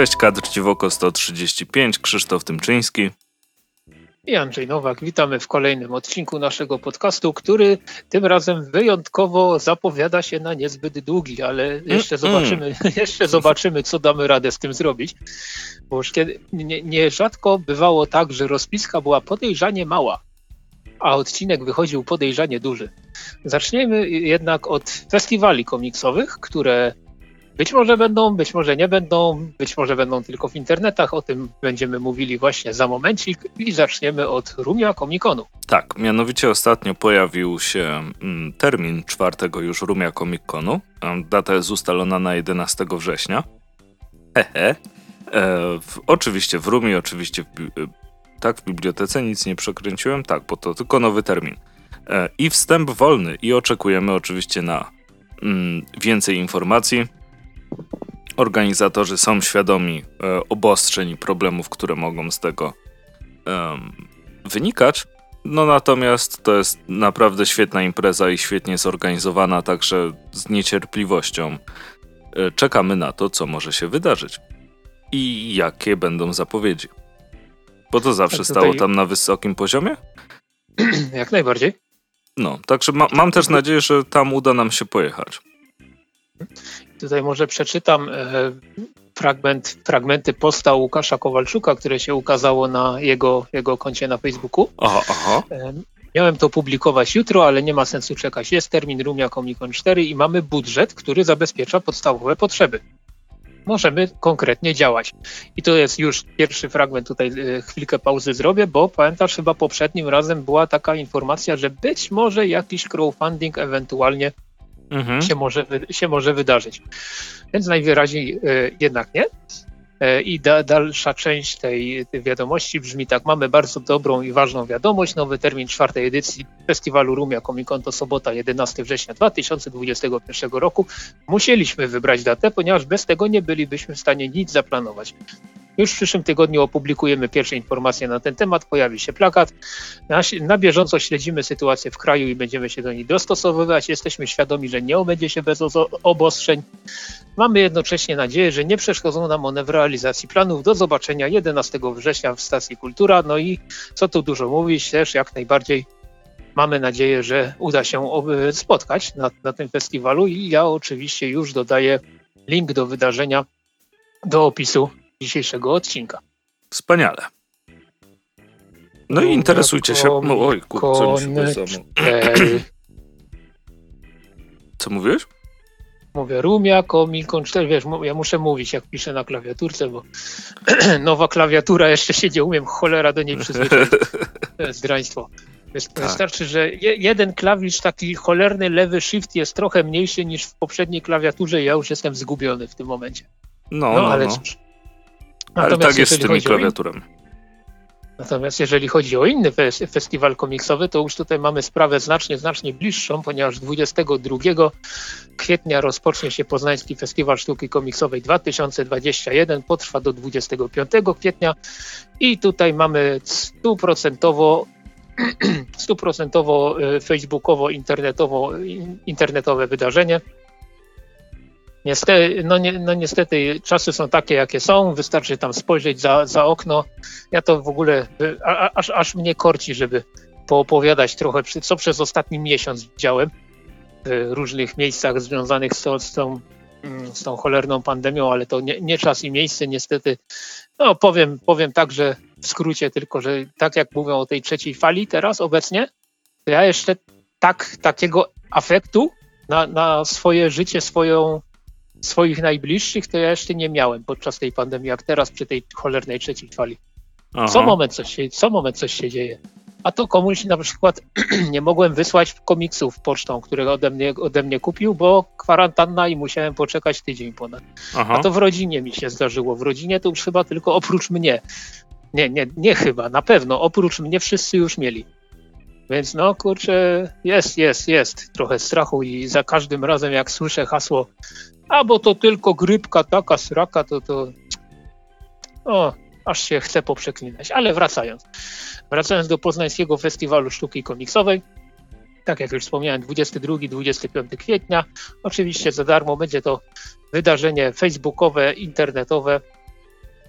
Cześć, kadr Dziwoko 135, Krzysztof Tymczyński. I Andrzej Nowak. Witamy w kolejnym odcinku naszego podcastu, który tym razem wyjątkowo zapowiada się na niezbyt długi, ale jeszcze zobaczymy, jeszcze zobaczymy, co damy radę z tym zrobić. Bo już kiedy, nie, nierzadko bywało tak, że rozpiska była podejrzanie mała, a odcinek wychodził podejrzanie duży. Zaczniemy jednak od festiwali komiksowych, które być może będą, być może nie będą, być może będą tylko w internetach. O tym będziemy mówili właśnie za momencik i zaczniemy od Rumia Comic-Conu. Tak, mianowicie ostatnio pojawił się mm, termin czwartego już Rumia Comic-Conu. Data jest ustalona na 11 września. Hehe. E, w, oczywiście w Rumie, oczywiście w, e, tak w bibliotece nic nie przekręciłem, tak, bo to tylko nowy termin. E, I wstęp wolny i oczekujemy oczywiście na mm, więcej informacji organizatorzy są świadomi e, obostrzeń i problemów, które mogą z tego wynikać. No natomiast to jest naprawdę świetna impreza i świetnie zorganizowana, także z niecierpliwością e, czekamy na to, co może się wydarzyć i jakie będą zapowiedzi. Bo to zawsze tak tutaj... stało tam na wysokim poziomie? Jak najbardziej. No, także ma, mam też nadzieję, że tam uda nam się pojechać. Tutaj może przeczytam e, fragment, fragmenty posta Łukasza Kowalczuka, które się ukazało na jego, jego koncie na Facebooku. Aha, aha. E, miałem to publikować jutro, ale nie ma sensu czekać. Jest termin Rumia Comic 4 i mamy budżet, który zabezpiecza podstawowe potrzeby. Możemy konkretnie działać. I to jest już pierwszy fragment, tutaj e, chwilkę pauzy zrobię, bo pamiętasz, chyba poprzednim razem była taka informacja, że być może jakiś crowdfunding ewentualnie mhm. się, może, się może wydarzyć. Więc najwyraźniej e, jednak nie. E, I da, dalsza część tej, tej, wiadomości brzmi tak. Mamy bardzo dobrą i ważną wiadomość. Nowy termin czwartej edycji festiwalu Rumia Comic Con to sobota 11 września 2021 roku. Musieliśmy wybrać datę, ponieważ bez tego nie bylibyśmy w stanie nic zaplanować. Już w przyszłym tygodniu opublikujemy pierwsze informacje na ten temat, pojawi się plakat. Na, na bieżąco śledzimy sytuację w kraju i będziemy się do niej dostosowywać. Jesteśmy świadomi, że nie obędzie się bez obostrzeń. Mamy jednocześnie nadzieję, że nie przeszkodzą nam one w realizacji planów. Do zobaczenia 11 września w stacji Kultura. No i co tu dużo mówić, też jak najbardziej mamy nadzieję, że uda się spotkać na, na tym festiwalu i ja oczywiście już dodaję link do wydarzenia do opisu dzisiejszego odcinka. Wspaniale. No i interesujcie się. Oj, kurczę, Co mówisz? Mówię Rumia, Comic 4, wiesz, ja muszę mówić jak piszę na klawiaturce, bo nowa klawiatura jeszcze się nie umiem cholera do niej przyzwyczaić. To jest draństwo. Tak. Wystarczy, że jeden klawisz, taki cholerny lewy shift jest trochę mniejszy niż w poprzedniej klawiaturze i ja już jestem zgubiony w tym momencie. No, no, no ale no. cóż. Ale tak jest z tymi klawiaturami. Natomiast jeżeli chodzi o inny festiwal komiksowy, to już tutaj mamy sprawę znacznie, znacznie bliższą, ponieważ 22 kwietnia rozpocznie się Poznański Festiwal Sztuki Komiksowej 2021, potrwa do 25 kwietnia i tutaj mamy stuprocentowo stuprocentowo y, facebookowo, internetowo, internetowe wydarzenie. Niestety, no, nie, no niestety czasy są takie, jakie są, wystarczy tam spojrzeć za, za okno. Ja to w ogóle, a, aż, aż mnie korci, żeby poopowiadać trochę, co przez ostatni miesiąc widziałem w różnych miejscach związanych z, z, tą, mm, z tą cholerną pandemią, ale to nie, nie czas i miejsce niestety. No powiem, powiem tak, że w skrócie tylko, że tak jak mówią o tej trzeciej fali teraz obecnie, to ja jeszcze tak, takiego afektu na, na swoje życie, swoją swoich najbliższych to ja jeszcze nie miałem podczas tej pandemii, jak teraz przy tej cholernej trzeciej fali. Co moment, coś się, co moment coś się dzieje. A to komuś na przykład nie mogłem wysłać komiksów pocztą, które ode mnie, ode mnie kupił, bo kwarantanna i musiałem poczekać tydzień ponad. Aha. A to w rodzinie mi się zdarzyło. W rodzinie to już chyba tylko oprócz mnie. Nie, nie, nie chyba, na pewno. Oprócz mnie wszyscy już mieli. Więc no kurczę, jest, jest, jest trochę strachu i za każdym razem jak słyszę hasło a bo to tylko grypka taka sraka, to to o, aż się chce poprzeklinać. Ale wracając. Wracając do Poznańskiego Festiwalu Sztuki Komiksowej, tak jak już wspomniałem, 22-25 kwietnia. Oczywiście za darmo będzie to wydarzenie facebookowe, internetowe.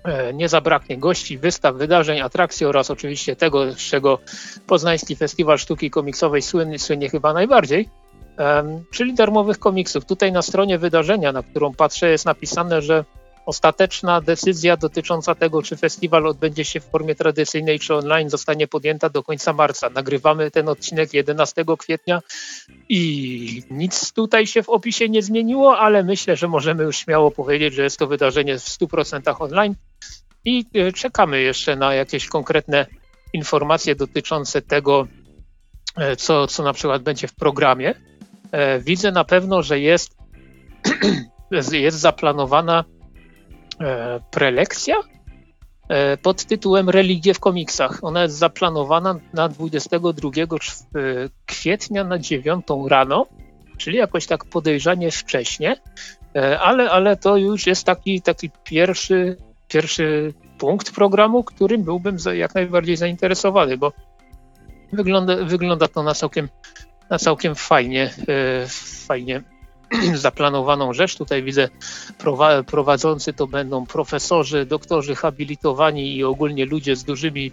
E, nie zabraknie gości, wystaw, wydarzeń, atrakcji oraz oczywiście tego, z czego Poznański Festiwal Sztuki Komiksowej słynie, słynie chyba najbardziej, czyli darmowych komiksów. Tutaj na stronie wydarzenia, na którą patrzę, jest napisane, że ostateczna decyzja dotycząca tego, czy festiwal odbędzie się w formie tradycyjnej czy online, zostanie podjęta do końca marca. Nagrywamy ten odcinek 11 kwietnia i nic tutaj się w opisie nie zmieniło, ale myślę, że możemy już śmiało powiedzieć, że jest to wydarzenie w 100% online i e, czekamy jeszcze na jakieś konkretne informacje dotyczące tego, e, co, co na przykład będzie w programie. E, widzę na pewno, że jest, jest zaplanowana prelekcja pod tytułem Religie w komiksach. Ona jest zaplanowana na 22 kwietnia na 9 rano, czyli jakoś tak podejrzanie wcześnie, ale, ale to już jest taki, taki pierwszy pierwszy punkt programu, którym byłbym jak najbardziej zainteresowany, bo wygląda, wygląda to na całkiem, na całkiem fajnie, e, fajnie zaplanowaną rzecz. Tutaj widzę prowadzący to będą profesorzy, doktorzy habilitowani i ogólnie ludzie z dużymi,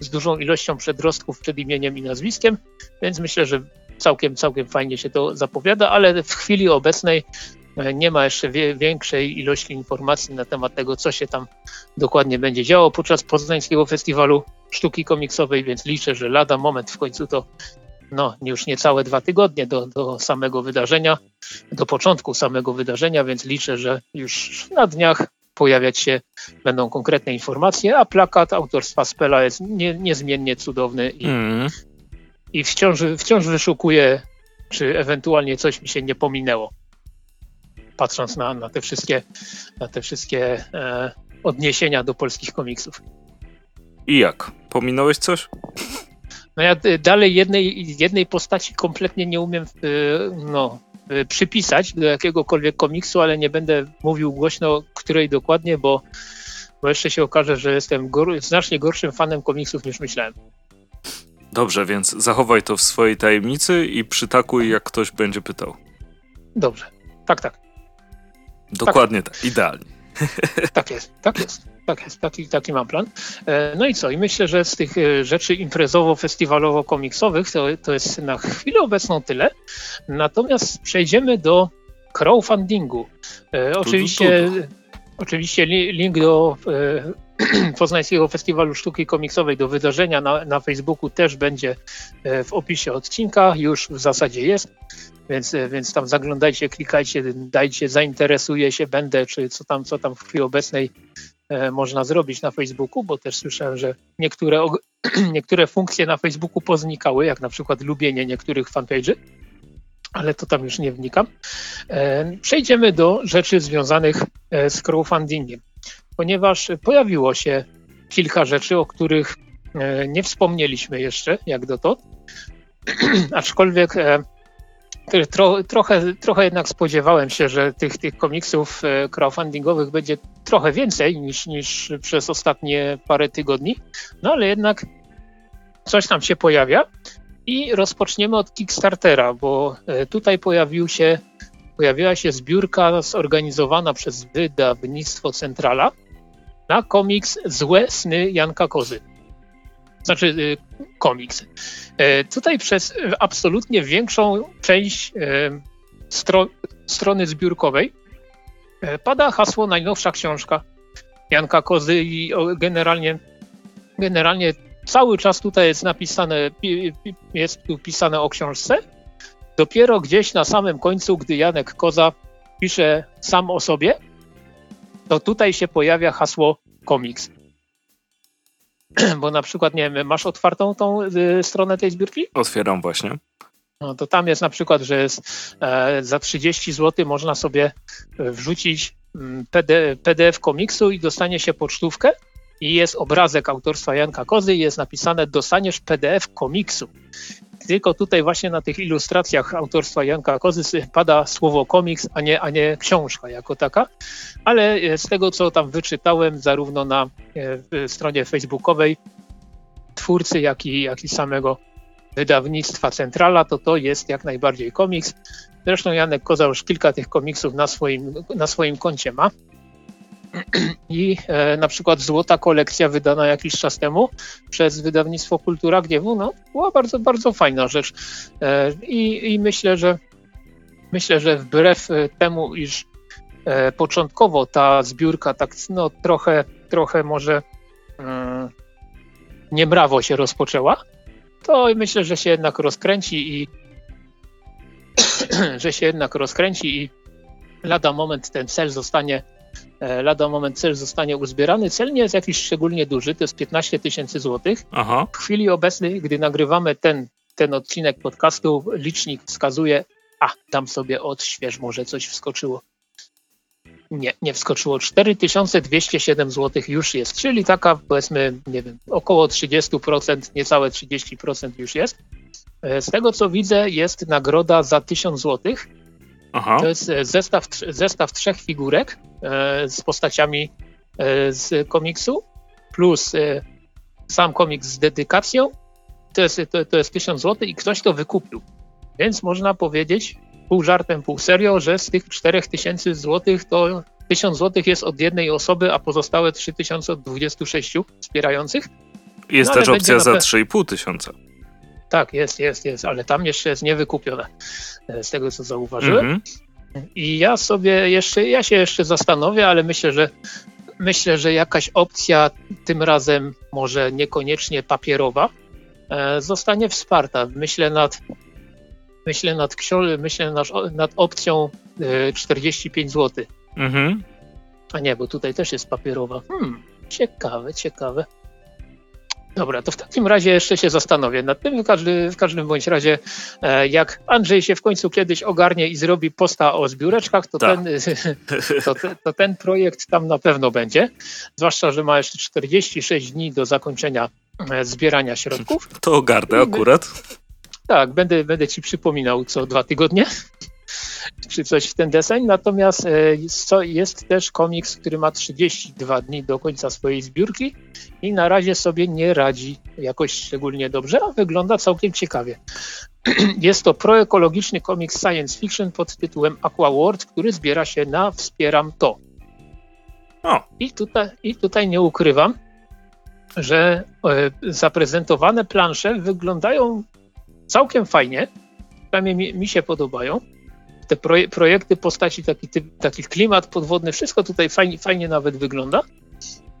z dużą ilością przedrostków przed imieniem i nazwiskiem, więc myślę, że całkiem, całkiem fajnie się to zapowiada, ale w chwili obecnej E, nie ma jeszcze większej ilości informacji na temat tego, co się tam dokładnie będzie działo podczas Poznańskiego Festiwalu Sztuki Komiksowej, więc liczę, że lada moment w końcu to no, już niecałe dwa tygodnie do, do samego wydarzenia, do początku samego wydarzenia, więc liczę, że już na dniach pojawiać się będą konkretne informacje, a plakat autorstwa Spela jest nie, niezmiennie cudowny i, mm. i wciąż, wciąż wyszukuję, czy ewentualnie coś mi się nie pominęło patrząc na, na te wszystkie, na te wszystkie e, odniesienia do polskich komiksów. I jak? Pominąłeś coś? No ja dalej jednej, jednej postaci kompletnie nie umiem e, no, e, przypisać do jakiegokolwiek komiksu, ale nie będę mówił głośno, której dokładnie, bo, bo jeszcze się okaże, że jestem znacznie gorszym fanem komiksów niż myślałem. Dobrze, więc zachowaj to w swojej tajemnicy i przytakuj, jak ktoś będzie pytał. Dobrze. Tak, tak. Dokładnie tak, tak idealnie. Tak jest, tak jest. Tak jest, taki, taki mam plan. E, no i co? I myślę, że z tych e, rzeczy imprezowo-festiwalowo-komiksowych to, to jest na chwilę obecną tyle. Natomiast przejdziemy do crowdfundingu. E, oczywiście, oczywiście link do Poznańskiego Festiwalu Sztuki Komiksowej do wydarzenia na, na Facebooku też będzie w opisie odcinka, już w zasadzie jest. Więc, e, więc tam zaglądajcie, klikajcie, dajcie, zainteresuje się, będę, czy co tam, co tam w chwili obecnej e, można zrobić na Facebooku, bo też słyszałem, że niektóre, niektóre funkcje na Facebooku poznikały, jak na przykład lubienie niektórych fanpage'y, ale to tam już nie wnikam. E, przejdziemy do rzeczy związanych z crowdfundingiem, ponieważ pojawiło się kilka rzeczy, o których nie wspomnieliśmy jeszcze, jak dotąd, aczkolwiek Tro, trochę, trochę jednak spodziewałem się, że tych, tych komiksów e, crowdfundingowych będzie trochę więcej niż, niż przez ostatnie parę tygodni, no ale jednak coś tam się pojawia i rozpoczniemy od Kickstartera, bo e, tutaj pojawił się, pojawiła się zbiórka zorganizowana przez wydawnictwo Centrala na komiks Złe sny Janka Kozy znaczy y, komiks. E, tutaj przez absolutnie większą część stro, strony zbiórkowej pada hasło najnowsza książka Janka Kozy i generalnie, generalnie cały czas tutaj jest napisane, jest tu pisane o książce. Dopiero gdzieś na samym końcu, gdy Janek Koza pisze sam o sobie, to tutaj się pojawia hasło komiks. Bo na przykład, nie wiem, masz otwartą tą y, stronę tej zbiórki? Otwieram właśnie. No to tam jest na przykład, że jest, e, za 30 zł można sobie wrzucić mm, PD, PDF komiksu i dostanie się pocztówkę i jest obrazek autorstwa Janka Kozy i jest napisane dostaniesz PDF komiksu. Tylko tutaj właśnie na tych ilustracjach autorstwa Janka Kozy pada słowo komiks, a nie, a nie książka jako taka. Ale e, z tego, co tam wyczytałem, zarówno na e, stronie facebookowej twórcy, jak i, jak i samego wydawnictwa Centrala, to to jest jak najbardziej komiks. Zresztą Janek Koza już kilka tych komiksów na swoim, na swoim koncie ma. I e, na przykład złota kolekcja wydana jakiś czas temu przez wydawnictwo Kultura Gniewu, no była bardzo, bardzo fajna rzecz. E, i, I myślę, że myślę, że wbrew e, temu, iż e, początkowo ta zbiórka tak no, trochę, trochę może mm, niemrawo się rozpoczęła, to myślę, że się jednak rozkręci i że się jednak rozkręci i lada moment ten cel zostanie e, lada moment cel zostanie uzbierany. Cel nie jest jakiś szczególnie duży, to jest 15 tysięcy złotych. W chwili obecnej, gdy nagrywamy ten, ten odcinek podcastu, licznik wskazuje, a dam sobie odśwież, może coś wskoczyło. Nie, nie wskoczyło. 4207 zł już jest, czyli taka powiedzmy, nie wiem, około 30%, niecałe 30% już jest. E, z tego co widzę, jest nagroda za 1000 zł. Aha. To jest e, zestaw, zestaw trzech figurek e, z postaciami z komiksu, plus sam komiks z dedykacją. To jest, to, to jest 1000 zł i ktoś to wykupił. Więc można powiedzieć, pół żartem, pół serio, że z tych 4000 zł to 1000 zł jest od jednej osoby, a pozostałe 3000 od 26 wspierających. Jest no, też opcja za 3,5 tysiąca. Tak, jest, jest, jest, ale tam jeszcze jest niewykupione, e, z tego co zauważyłem. Mm -hmm. I ja sobie jeszcze, ja się jeszcze zastanowię, ale myślę, że myślę, że jakaś opcja tym razem może niekoniecznie papierowa e, zostanie wsparta. Myślę nad myślę nad, myślę nad, nad opcją 45 zł. Mhm. A nie, bo tutaj też jest papierowa. Hmm, ciekawe, ciekawe. Dobra, to w takim razie jeszcze się zastanowię nad tym. W, każdy, w każdym bądź razie, e, jak Andrzej się w końcu kiedyś ogarnie i zrobi posta o zbióreczkach, to, ten, to, to, ten projekt tam na pewno będzie. Zwłaszcza, że ma jeszcze 46 dni do zakończenia e, zbierania środków. To ogarnę akurat. Tak, będę, będę ci przypominał co dwa tygodnie czy coś w ten deseń. Natomiast e, jest też komiks, który ma 32 dni do końca swojej zbiórki i na razie sobie nie radzi jakoś szczególnie dobrze, a wygląda całkiem ciekawie. Jest to proekologiczny komiks science fiction pod tytułem Aqua World, który zbiera się na Wspieram to. O. I, tutaj, I tutaj nie ukrywam, że e, zaprezentowane plansze wyglądają całkiem fajnie. Przynajmniej mi, mi się podobają te proje projekty postaci, taki, typ, taki klimat podwodny, wszystko tutaj fajnie, fajnie nawet wygląda.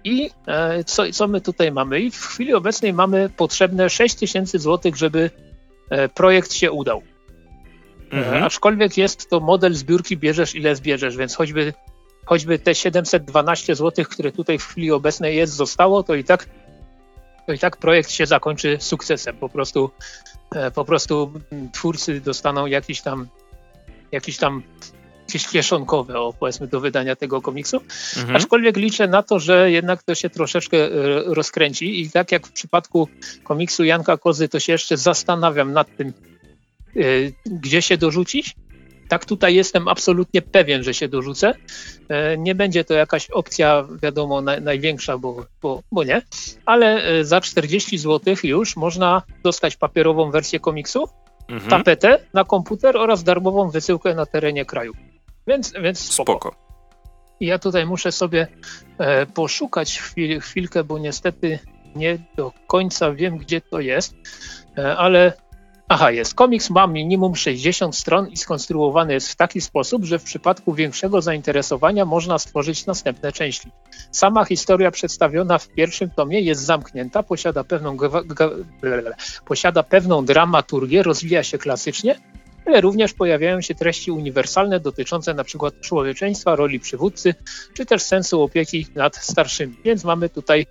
I e, co, co my tutaj mamy? I w chwili obecnej mamy potrzebne 6 tysięcy złotych, żeby e, projekt się udał. E, mhm. aczkolwiek jest to model zbiórki bierzesz ile zbierzesz, więc choćby, choćby te 712 złotych, które tutaj w chwili obecnej jest, zostało, to i tak to i tak projekt się zakończy sukcesem. Po prostu, e, po prostu twórcy dostaną jakiś tam jakieś tam jakieś kieszonkowe, o, powiedzmy, do wydania tego komiksu. Mhm. Aczkolwiek liczę na to, że jednak to się troszeczkę e, rozkręci i tak jak w przypadku komiksu Janka Kozy, to się jeszcze zastanawiam nad tym, e, gdzie się dorzucić. Tak tutaj jestem absolutnie pewien, że się dorzucę. E, nie będzie to jakaś opcja, wiadomo, największa, bo, bo, bo nie, ale za 40 zł już można dostać papierową wersję komiksu mhm. tapetę na komputer oraz darmową wysyłkę na terenie kraju. Więc, więc spoko. spoko. I ja tutaj muszę sobie e, poszukać chwil, chwilkę, bo niestety nie do końca wiem, gdzie to jest, e, ale Aha, jest. Komiks ma minimum 60 stron i skonstruowany jest w taki sposób, że w przypadku większego zainteresowania można stworzyć następne części. Sama historia przedstawiona w pierwszym tomie jest zamknięta, posiada pewną, posiada pewną dramaturgię, rozwija się klasycznie, ale również pojawiają się treści uniwersalne dotyczące np. człowieczeństwa, roli przywódcy, czy też sensu opieki nad starszymi. Więc mamy tutaj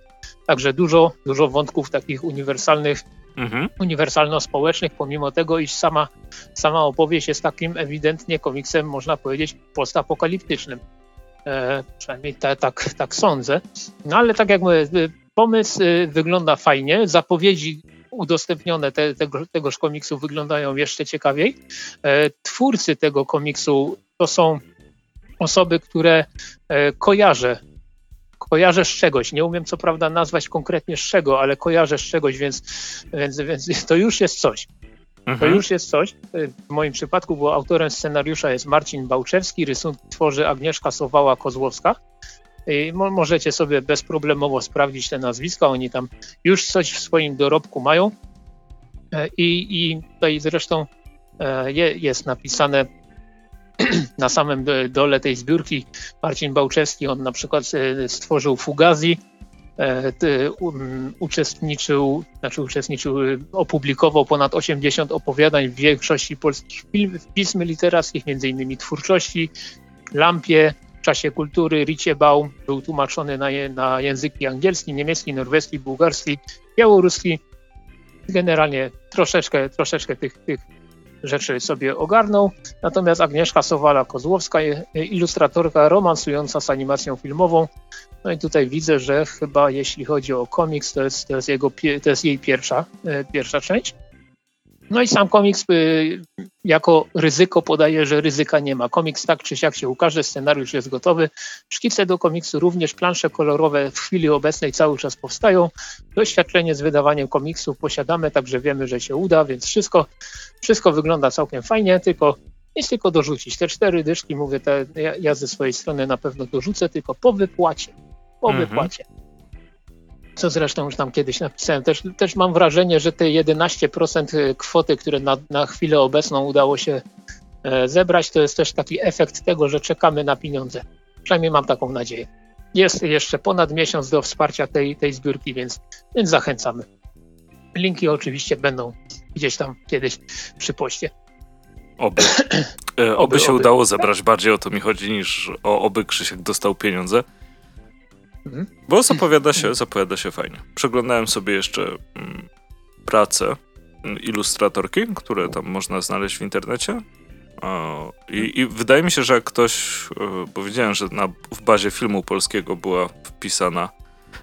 także dużo, dużo wątków takich uniwersalnych mhm. uniwersalno-społecznych, pomimo tego, iż sama, sama opowieść jest takim ewidentnie komiksem, można powiedzieć, postapokaliptycznym. E, przynajmniej ta, tak, tak sądzę. No ale tak jak mówię, pomysł y, wygląda fajnie, zapowiedzi udostępnione te, tego, tegoż komiksu wyglądają jeszcze ciekawiej. E, twórcy tego komiksu to są osoby, które e, kojarzę kojarzę z czegoś. Nie umiem co prawda nazwać konkretnie z czego, ale kojarzę z czegoś, więc, więc, więc to już jest coś. Mhm. To już jest coś. W moim przypadku, bo autorem scenariusza jest Marcin Bałczewski, rysunki tworzy Agnieszka Sowała-Kozłowska. I mo możecie sobie bezproblemowo sprawdzić te nazwiska, oni tam już coś w swoim dorobku mają. E, I, i tutaj zresztą e, jest napisane na samym dole tej zbiórki Marcin Bałczewski, on na przykład e, stworzył Fugazi, um, uczestniczył, znaczy uczestniczył, opublikował ponad 80 opowiadań w większości polskich pism literackich, innymi twórczości, Lampie, czasie kultury Ricie Baum był tłumaczony na, na języki angielski, niemiecki, norweski, bułgarski, białoruski. Generalnie troszeczkę, troszeczkę tych, tych rzeczy sobie ogarnął. Natomiast Agnieszka Sowala-Kozłowska, ilustratorka romansująca z animacją filmową. No i tutaj widzę, że chyba jeśli chodzi o komiks, to jest, to jest, jego, to jest jej pierwsza, e, pierwsza część. No i sam komiks y, jako ryzyko podaje, że ryzyka nie ma. Komiks tak czy siak się ukaże, scenariusz jest gotowy. Szkice do komiksu również, plansze kolorowe w chwili obecnej cały czas powstają. Doświadczenie z wydawaniem komiksów posiadamy, także wiemy, że się uda, więc wszystko, wszystko wygląda całkiem fajnie, tylko jest tylko dorzucić. Te cztery dyszki, mówię, te, ja, ja ze swojej strony na pewno dorzucę, tylko po wypłacie. Po mhm. wypłacie co zresztą już tam kiedyś napisałem. Też, też mam wrażenie, że te 11% kwoty, które na, na chwilę obecną udało się e, zebrać, to jest też taki efekt tego, że czekamy na pieniądze. Przynajmniej mam taką nadzieję. Jest jeszcze ponad miesiąc do wsparcia tej, tej zbiórki, więc, więc zachęcamy. Linki oczywiście będą gdzieś tam kiedyś przy poście. Oby. E, oby, oby się oby. udało zebrać. Bardziej o to mi chodzi niż o oby Krzysiek dostał pieniądze. Mhm. Bo zapowiada się, zapowiada się fajnie. Przeglądałem sobie jeszcze mm, pracę mm, ilustratorki, które tam można znaleźć w internecie. O, i, I, wydaje mi się, że jak ktoś, e, bo widziałem, że na, w bazie filmu polskiego była wpisana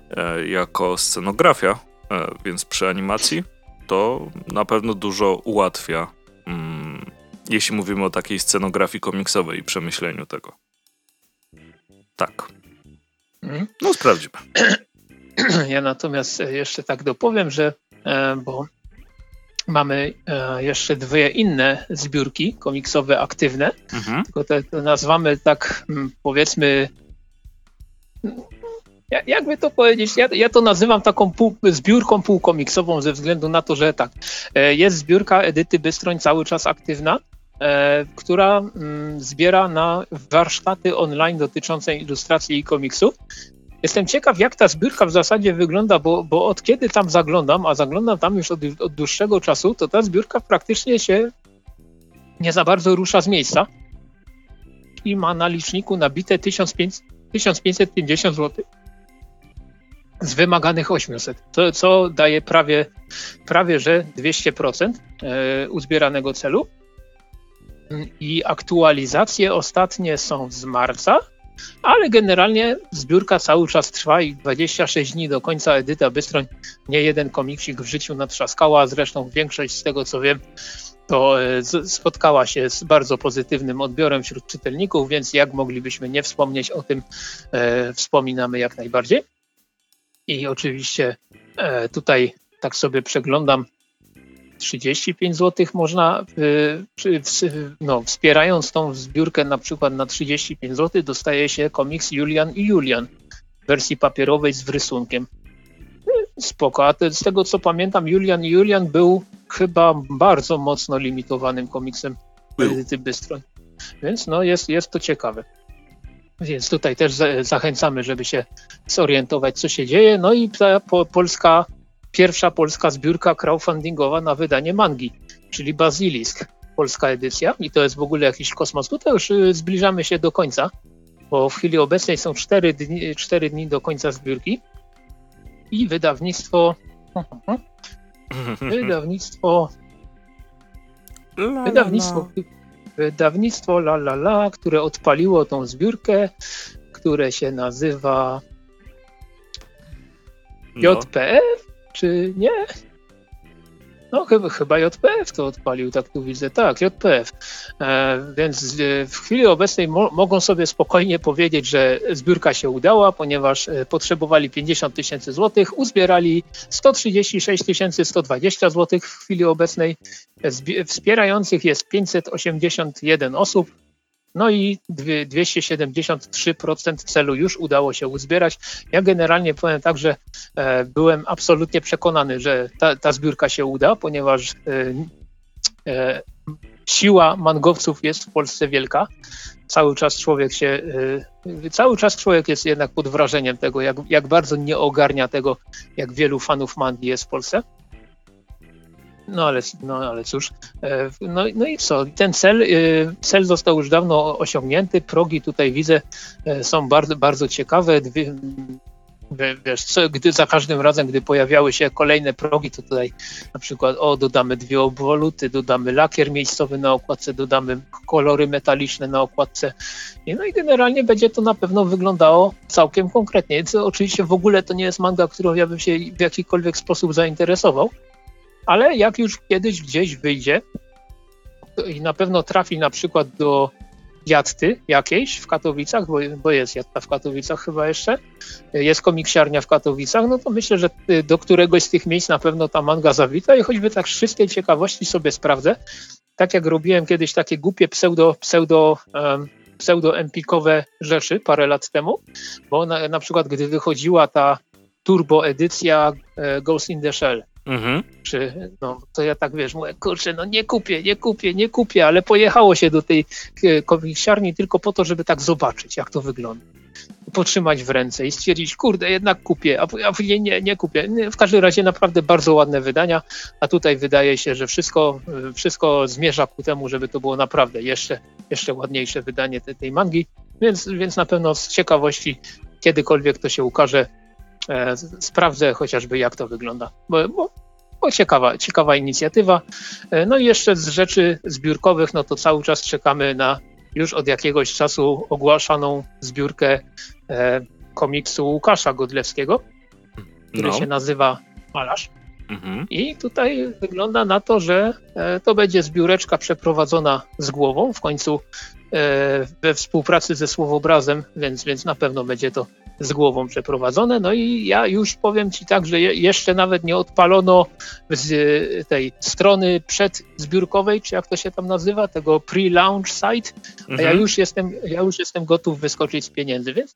e, jako scenografia, e, więc przy animacji to na pewno dużo ułatwia, mm, jeśli mówimy o takiej scenografii komiksowej i przemyśleniu tego. Tak. Mhm. No, sprawdzimy. Ja natomiast jeszcze tak dopowiem, że e, bo mamy e, jeszcze dwie inne zbiórki komiksowe aktywne, mhm. tylko te, to nazywamy tak mm, powiedzmy jakby to powiedzieć, ja, ja to nazywam taką pół, zbiórką półkomiksową ze względu na to, że tak, e, jest zbiórka Edyty Bystroń cały czas aktywna, E, która mm, zbiera na warsztaty online dotyczące ilustracji i komiksów. Jestem ciekaw, jak ta zbiórka w zasadzie wygląda, bo, bo od kiedy tam zaglądam, a zaglądam tam już od, od dłuższego czasu, to ta zbiórka praktycznie się nie za bardzo rusza z miejsca i ma na liczniku nabite 1500, 1550 zł z wymaganych 800, co, co daje prawie, prawie że 200% e, uzbieranego celu i aktualizacje ostatnie są z marca, ale generalnie zbiórka cały czas trwa i 26 dni do końca Edyta Bystroń nie jeden komiksik w życiu natrzaskała, zresztą większość z tego co wiem to e, spotkała się z bardzo pozytywnym odbiorem wśród czytelników, więc jak moglibyśmy nie wspomnieć o tym, e, wspominamy jak najbardziej. I oczywiście e, tutaj tak sobie przeglądam 35 zł można, y, no, wspierając tą zbiórkę na przykład na 35 zł, dostaje się komiks Julian i Julian w wersji papierowej z rysunkiem. Y, spoko, a z tego co pamiętam, Julian i Julian był chyba bardzo mocno limitowanym komiksem Edyty Bystroń. Więc no jest, jest to ciekawe. Więc tutaj też zachęcamy, żeby się zorientować, co się dzieje. No i ta polska pierwsza polska zbiórka crowdfundingowa na wydanie mangi, czyli Basilisk, polska edycja. I to jest w ogóle jakiś kosmos. Tutaj już y, zbliżamy się do końca, bo w chwili obecnej są 4 dni, 4 dni do końca zbiórki. I wydawnictwo wydawnictwo wydawnictwo wydawnictwo la la la, które odpaliło tą zbiórkę, które się nazywa no. JPF czy nie? No chyba, chyba JPF to odpalił, tak tu widzę, tak, JPF. E, więc e, w chwili obecnej mo mogą sobie spokojnie powiedzieć, że zbiórka się udała, ponieważ e, potrzebowali 50 tysięcy złotych, uzbierali 136 120 złotych w chwili obecnej. Wspierających jest 581 osób, No i 273% celu już udało się uzbierać. Ja generalnie powiem tak, że e, byłem absolutnie przekonany, że ta, ta zbiórka się uda, ponieważ e, siła mangowców jest w Polsce wielka. Cały czas człowiek się, cały czas człowiek jest jednak pod wrażeniem tego, jak, jak bardzo nie ogarnia tego, jak wielu fanów mangi jest w Polsce. No ale, no ale cóż, e, no, no i co, ten cel, e, cel został już dawno osiągnięty, progi tutaj widzę e, są bardzo, bardzo ciekawe, Dwie, wiesz, co, gdy za każdym razem, gdy pojawiały się kolejne progi, to tutaj na przykład o, dodamy dwie obwoluty, dodamy lakier miejscowy na okładce, dodamy kolory metaliczne na okładce. No i generalnie będzie to na pewno wyglądało całkiem konkretnie. Co, oczywiście w ogóle to nie jest manga, którą ja bym się w jakikolwiek sposób zainteresował, ale jak już kiedyś gdzieś wyjdzie i na pewno trafi na przykład do jatty jakiejś w Katowicach, bo, bo jest jatta w Katowicach chyba jeszcze, jest komiksiarnia w Katowicach, no to myślę, że do któregoś z tych miejsc na pewno ta manga zawita i choćby tak czystej ciekawości sobie sprawdzę, tak jak robiłem kiedyś takie głupie pseudo, pseudo um, pseudo-empikowe rzeczy parę lat temu, bo na, na przykład gdy wychodziła ta turbo edycja e, Ghost in the Shell, Mhm. Czy, no, to ja tak wiesz, mówię, kurczę, no nie kupię, nie kupię, nie kupię, ale pojechało się do tej e, komiksiarni tylko po to, żeby tak zobaczyć, jak to wygląda. Potrzymać w ręce i stwierdzić, kurde, jednak kupię, a, a nie, nie, kupię. W każdym razie naprawdę bardzo ładne wydania, a tutaj wydaje się, że wszystko, e, wszystko zmierza ku temu, żeby to było naprawdę jeszcze, jeszcze ładniejsze wydanie tej, tej mangi, więc, więc na pewno z ciekawości kiedykolwiek to się ukaże, sprawdzę chociażby jak to wygląda, bo, bo, bo, ciekawa, ciekawa inicjatywa. E, no i jeszcze z rzeczy zbiórkowych, no to cały czas czekamy na już od jakiegoś czasu ogłaszaną zbiórkę e, komiksu Łukasza Godlewskiego, który no. się nazywa Malarz. Mhm. I tutaj wygląda na to, że to będzie zbióreczka przeprowadzona z głową, w końcu we współpracy ze Słowobrazem, więc, więc na pewno będzie to z głową przeprowadzone. No i ja już powiem Ci tak, że jeszcze nawet nie odpalono z tej strony przedzbiórkowej, czy jak to się tam nazywa, tego pre-launch site, a mhm. ja już jestem, ja już jestem gotów wyskoczyć z pieniędzy, więc,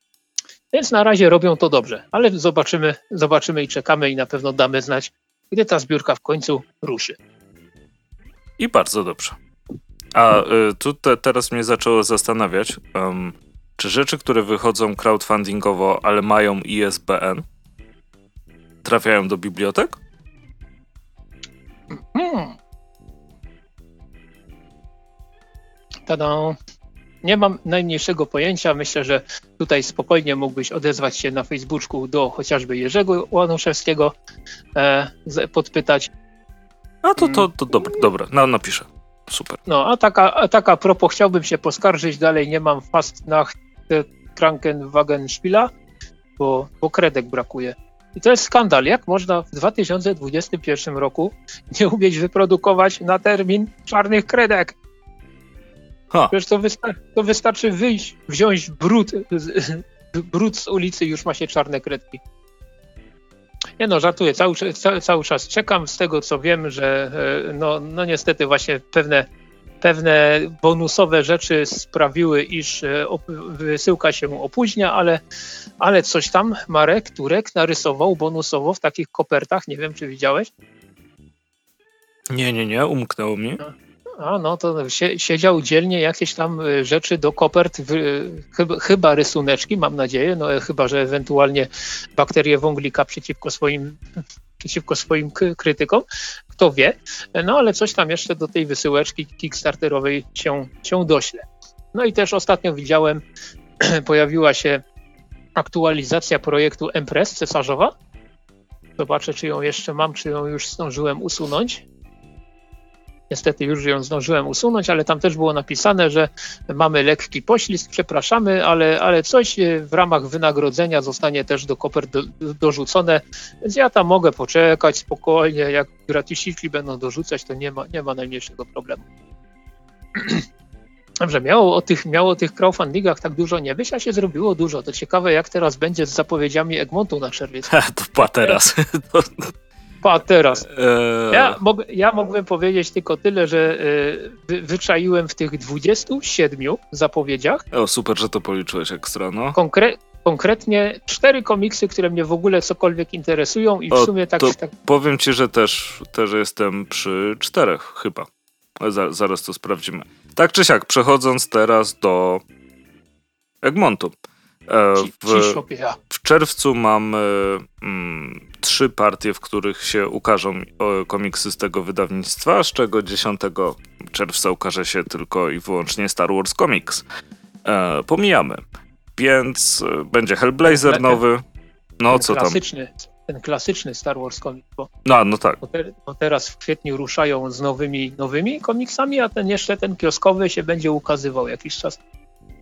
więc na razie robią to dobrze, ale zobaczymy, zobaczymy i czekamy i na pewno damy znać, gdy ta zbiórka w końcu ruszy. I bardzo dobrze. A y, tu te, teraz mnie zaczęło zastanawiać, um, czy rzeczy, które wychodzą crowdfundingowo, ale mają ISBN, trafiają do bibliotek? Hmm. Tada. Nie mam najmniejszego pojęcia. Myślę, że tutaj spokojnie mógłbyś odezwać się na Facebooku do chociażby Jerzego Łanuszewskiego, e, podpytać. A to, to, to dobra, dobra, no, napiszę. Super. No, a taka, a taka propos, chciałbym się poskarżyć, dalej nie mam fast nach Krankenwagenspila, bo, bo kredek brakuje. I to jest skandal. Jak można w 2021 roku nie umieć wyprodukować na termin czarnych kredek? Ha. Przecież to, wystar to wystarczy wyjść, wziąć brud, brud z ulicy już ma się czarne kredki. Nie no, żartuję, cały, cały, cały czas czekam z tego, co wiem, że e, no, no niestety właśnie pewne pewne bonusowe rzeczy sprawiły, iż e, wysyłka się opóźnia, ale, ale coś tam Marek Turek narysował bonusowo w takich kopertach. Nie wiem, czy widziałeś? Nie, nie, nie, umknęło mi. A no to siedział dzielnie jakieś tam e, rzeczy do kopert, chyba, rysuneczki, mam nadzieję, no chyba, że ewentualnie bakterie wąglika przeciwko swoim przeciwko swoim krytykom, kto wie, no ale coś tam jeszcze do tej wysyłeczki kickstarterowej się, się dośle. No i też ostatnio widziałem, pojawiła się aktualizacja projektu Empress cesarzowa. Zobaczę, czy ją jeszcze mam, czy ją już zdążyłem usunąć. Niestety już ją zdążyłem usunąć, ale tam też było napisane, że mamy lekki poślizg, przepraszamy, ale, ale coś w ramach wynagrodzenia zostanie też do kopert do, dorzucone, więc ja tam mogę poczekać spokojnie, jak gratisiki będą dorzucać, to nie ma, nie ma najmniejszego problemu. Dobrze, miało o, tych, miało o tych crowdfundingach tak dużo nie być, a się zrobiło dużo. To ciekawe, jak teraz będzie z zapowiedziami Egmontu na czerwiec. to pa teraz. Pa teraz. Eee... Ja, mog, ja mógłbym powiedzieć tylko tyle, że y, wyczaiłem w tych 27 zapowiedziach. O, super, że to policzyłeś ekstra, no. Konkre konkretnie cztery komiksy, które mnie w ogóle cokolwiek interesują i w o, sumie tak, tak... Powiem ci, że też, też jestem przy czterech chyba. Zaraz to sprawdzimy. Tak czy siak, przechodząc teraz do Egmontu. E, w, w czerwcu mamy mm, trzy partie, w których się ukażą komiksy z tego wydawnictwa, z czego 10 czerwca ukaże się tylko i wyłącznie Star Wars Comics. E, pomijamy. Więc e, będzie Hellblazer nowy. No co tam? Ten klasyczny Star Wars Comics. Bo, no, no tak. Bo, te, bo teraz w kwietniu ruszają z nowymi, nowymi komiksami, a ten jeszcze ten kioskowy się będzie ukazywał jakiś czas.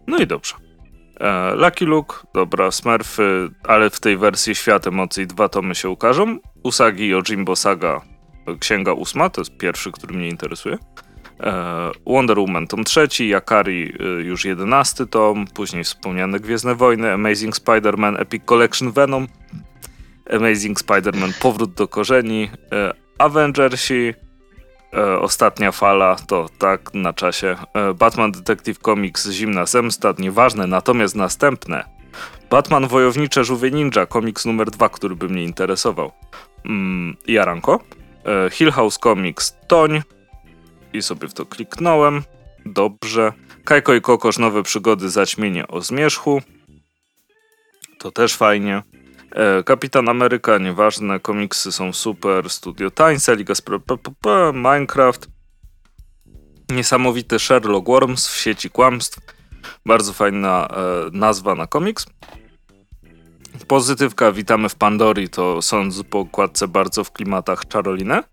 No i dobrze. E, Lucky Luke, dobra, Smurfy, ale w tej wersji Świat Emocji dwa tomy się ukażą. Usagi Yojimbo Saga, księga ósma, to jest pierwszy, który mnie interesuje. E, Wonder Woman tom trzeci, Yakari e, już jedenasty tom, później wspomniane Gwiezdne Wojny, Amazing Spider-Man Epic Collection Venom, Amazing Spider-Man Powrót do korzeni, Avengersi, e, ostatnia fala to tak na czasie. E, Batman Detective Comics Zimna Zemsta, nieważne, natomiast następne. Batman Wojownicze Żółwie Ninja, komiks numer dwa, który by mnie interesował. Mm, Jaranko. E, Hill House Comics Toń. I sobie w to kliknąłem. Dobrze. Kajko i Kokosz Nowe Przygody Zaćmienie o Zmierzchu. To też fajnie. E, Kapitan Ameryka, nieważne, komiksy są super, Studio Tańca, Liga Spra- Minecraft, niesamowity Sherlock Worms w sieci kłamstw, bardzo fajna e, nazwa na komiks. Pozytywka, witamy w Pandori, to sąd po okładce bardzo w klimatach Charolinę.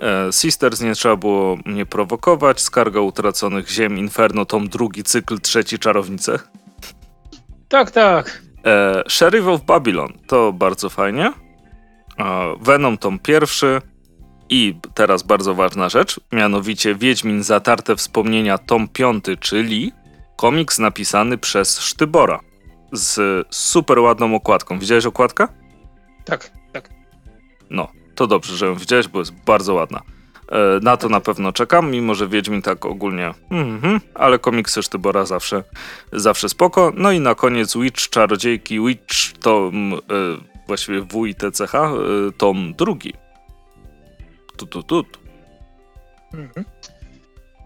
E, Sisters nie trzeba było mnie prowokować, Skarga Utraconych Ziem, Inferno, tom drugi, cykl trzeci, Czarownice. Tak, tak. E, Sheriff of Babylon to bardzo fajnie. E, Venom tom pierwszy. I teraz bardzo ważna rzecz, mianowicie Wiedźmin Zatarte Wspomnienia tom piąty, czyli komiks napisany przez Sztybora z super ładną okładką. Widziałeś okładkę? Tak, tak. No, to dobrze, że ją widziałeś, bo jest bardzo ładna. E, na to na pewno czekam, mimo że Wiedźmin tak ogólnie, mm -hmm, ale komiksy Sztybora zawsze, zawsze spoko. No i na koniec Witch, Czarodziejki, Witch, tom, y, właściwie WITCH, y, tom drugi. Tu, tu, tu. -hmm.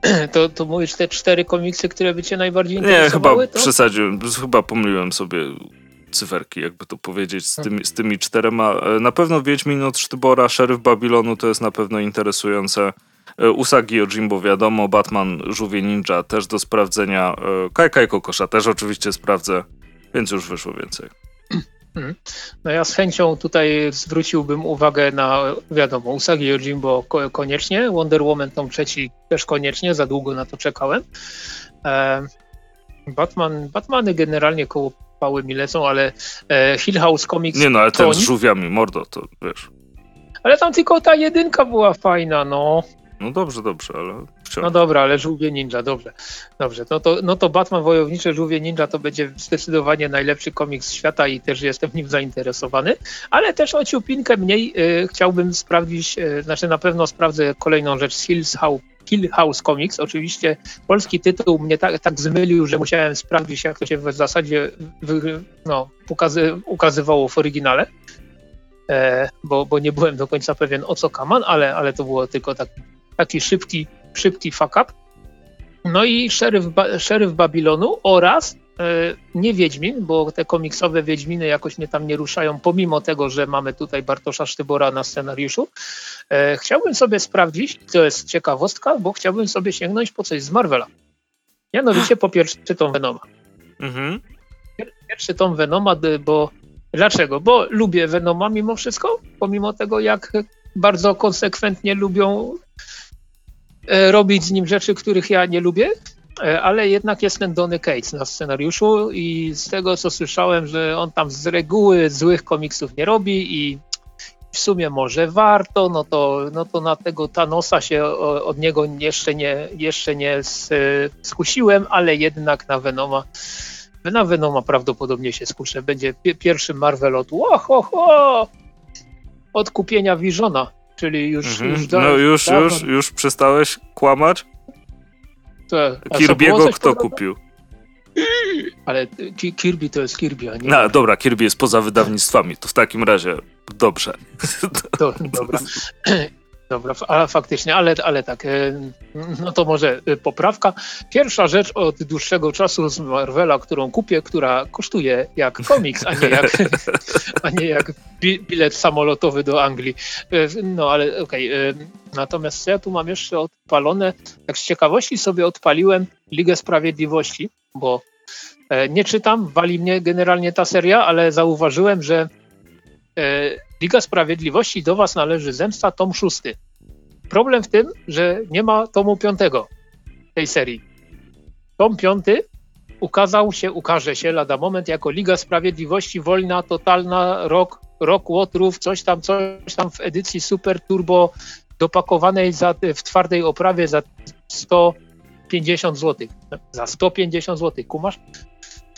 To, to mówisz te cztery komiksy, które by cię najbardziej interesowały? Nie, chyba to? przesadziłem, chyba pomyliłem sobie cyferki, jakby to powiedzieć, z tymi, z tymi czterema. E, na pewno Wiedźmin od Sztybora, Szeryf Babilonu to jest na pewno interesujące. E, Usagi Jimbo wiadomo, Batman Żółwie Ninja też do sprawdzenia. E, Kaj Kaj Kokosza też oczywiście sprawdzę, więc już wyszło więcej. Mhm. No ja z chęcią tutaj zwróciłbym uwagę na, wiadomo, Usagi Jimbo koniecznie, Wonder Woman tom trzeci też koniecznie, za długo na to czekałem. Batman, Batmany generalnie koło pały mi lecą, ale e, Hill House Comics... Nie no, ale ten z żółwiami, mordo, to wiesz. Ale tam tylko ta jedynka była fajna, no. No dobrze, dobrze, ale wciąż. No dobra, ale żółwie ninja, dobrze. Dobrze, no to, no to Batman Wojownicze Żółwie Ninja to będzie zdecydowanie najlepszy komiks świata i też jestem nim zainteresowany, ale też o ciupinkę mniej y, chciałbym sprawdzić, y, znaczy na pewno sprawdzę kolejną rzecz z Hills House Hill House Comics. Oczywiście polski tytuł mnie tak, tak zmylił, że musiałem sprawdzić, jak to się w zasadzie wy, no, ukazy, ukazywało w oryginale, e, bo, bo nie byłem do końca pewien o co kaman, ale, ale to było tylko taki, taki szybki, szybki fuck up. No i szeryf, szeryf Babilonu oraz E, nie Wiedźmin, bo te komiksowe Wiedźminy jakoś mnie tam nie ruszają, pomimo tego, że mamy tutaj Bartosza Sztybora na scenariuszu. E, chciałbym sobie sprawdzić, to jest ciekawostka, bo chciałbym sobie sięgnąć po coś z Marvela. Mianowicie po pierwszy tom Venoma. Mhm. Pierwszy tom Venoma, bo dlaczego? Bo lubię Venoma mimo wszystko, pomimo tego, jak bardzo konsekwentnie lubią e, robić z nim rzeczy, których ja nie lubię. E, ale jednak jest ten Donny Cates na scenariuszu i z tego co słyszałem, że on tam z reguły złych komiksów nie robi i w sumie może warto, no to, no to na tego Thanosa się od niego jeszcze nie, jeszcze nie skusiłem, ale jednak na Venoma na Venoma prawdopodobnie się skuszę. Będzie pierwszy Marvel od ho, ho, ho! od kupienia Visiona, czyli już... Mhm. już no już, dawno... już, już przestałeś kłamać? Kirby'ego kto kupił? Ale Kirby to jest Kirby, a nie... No, dobra, Kirby jest poza wydawnictwami, to w takim razie dobrze. Do, dobra. Dobra, ale faktycznie, ale, ale tak, e, no to może e, poprawka. Pierwsza rzecz od dłuższego czasu z Marvela, którą kupię, która kosztuje jak komiks, a nie jak, a nie jak bilet samolotowy do Anglii. E, no ale okej, okay. natomiast ja tu mam jeszcze odpalone? Tak z ciekawości sobie odpaliłem Ligę Sprawiedliwości, bo nie czytam, wali mnie generalnie ta seria, ale zauważyłem, że Liga Sprawiedliwości do Was należy Zemsta, tom szósty. Problem w tym, że nie ma tomu piątego tej serii. Tom piąty ukazał się, ukaże się lada moment jako Liga Sprawiedliwości Wolna, Totalna, Rok, Rok Łotrów, coś tam, coś tam w edycji Super Turbo dopakowanej za, w twardej oprawie za 150 zł. Za 150 zł, kumasz?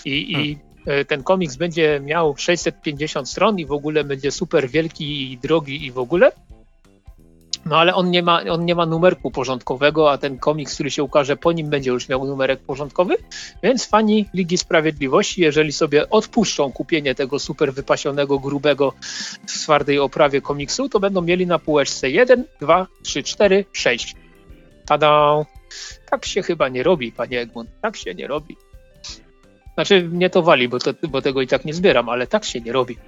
I, i hmm. Ten komiks będzie miał 650 stron i w ogóle będzie super wielki i drogi i w ogóle. No ale on nie, ma, on nie ma numerku porządkowego, a ten komiks, który się ukaże po nim, będzie już miał numerek porządkowy, więc fani Ligi Sprawiedliwości, jeżeli sobie odpuszczą kupienie tego super wypasionego, grubego, w twardej oprawie komiksu, to będą mieli na półeczce 1, 2, 3, 4, 6. Tada! Tak się chyba nie robi, panie Egmont, tak się nie robi. Znaczy mnie to wali, bo, to, bo tego i tak nie zbieram, ale tak się nie robi.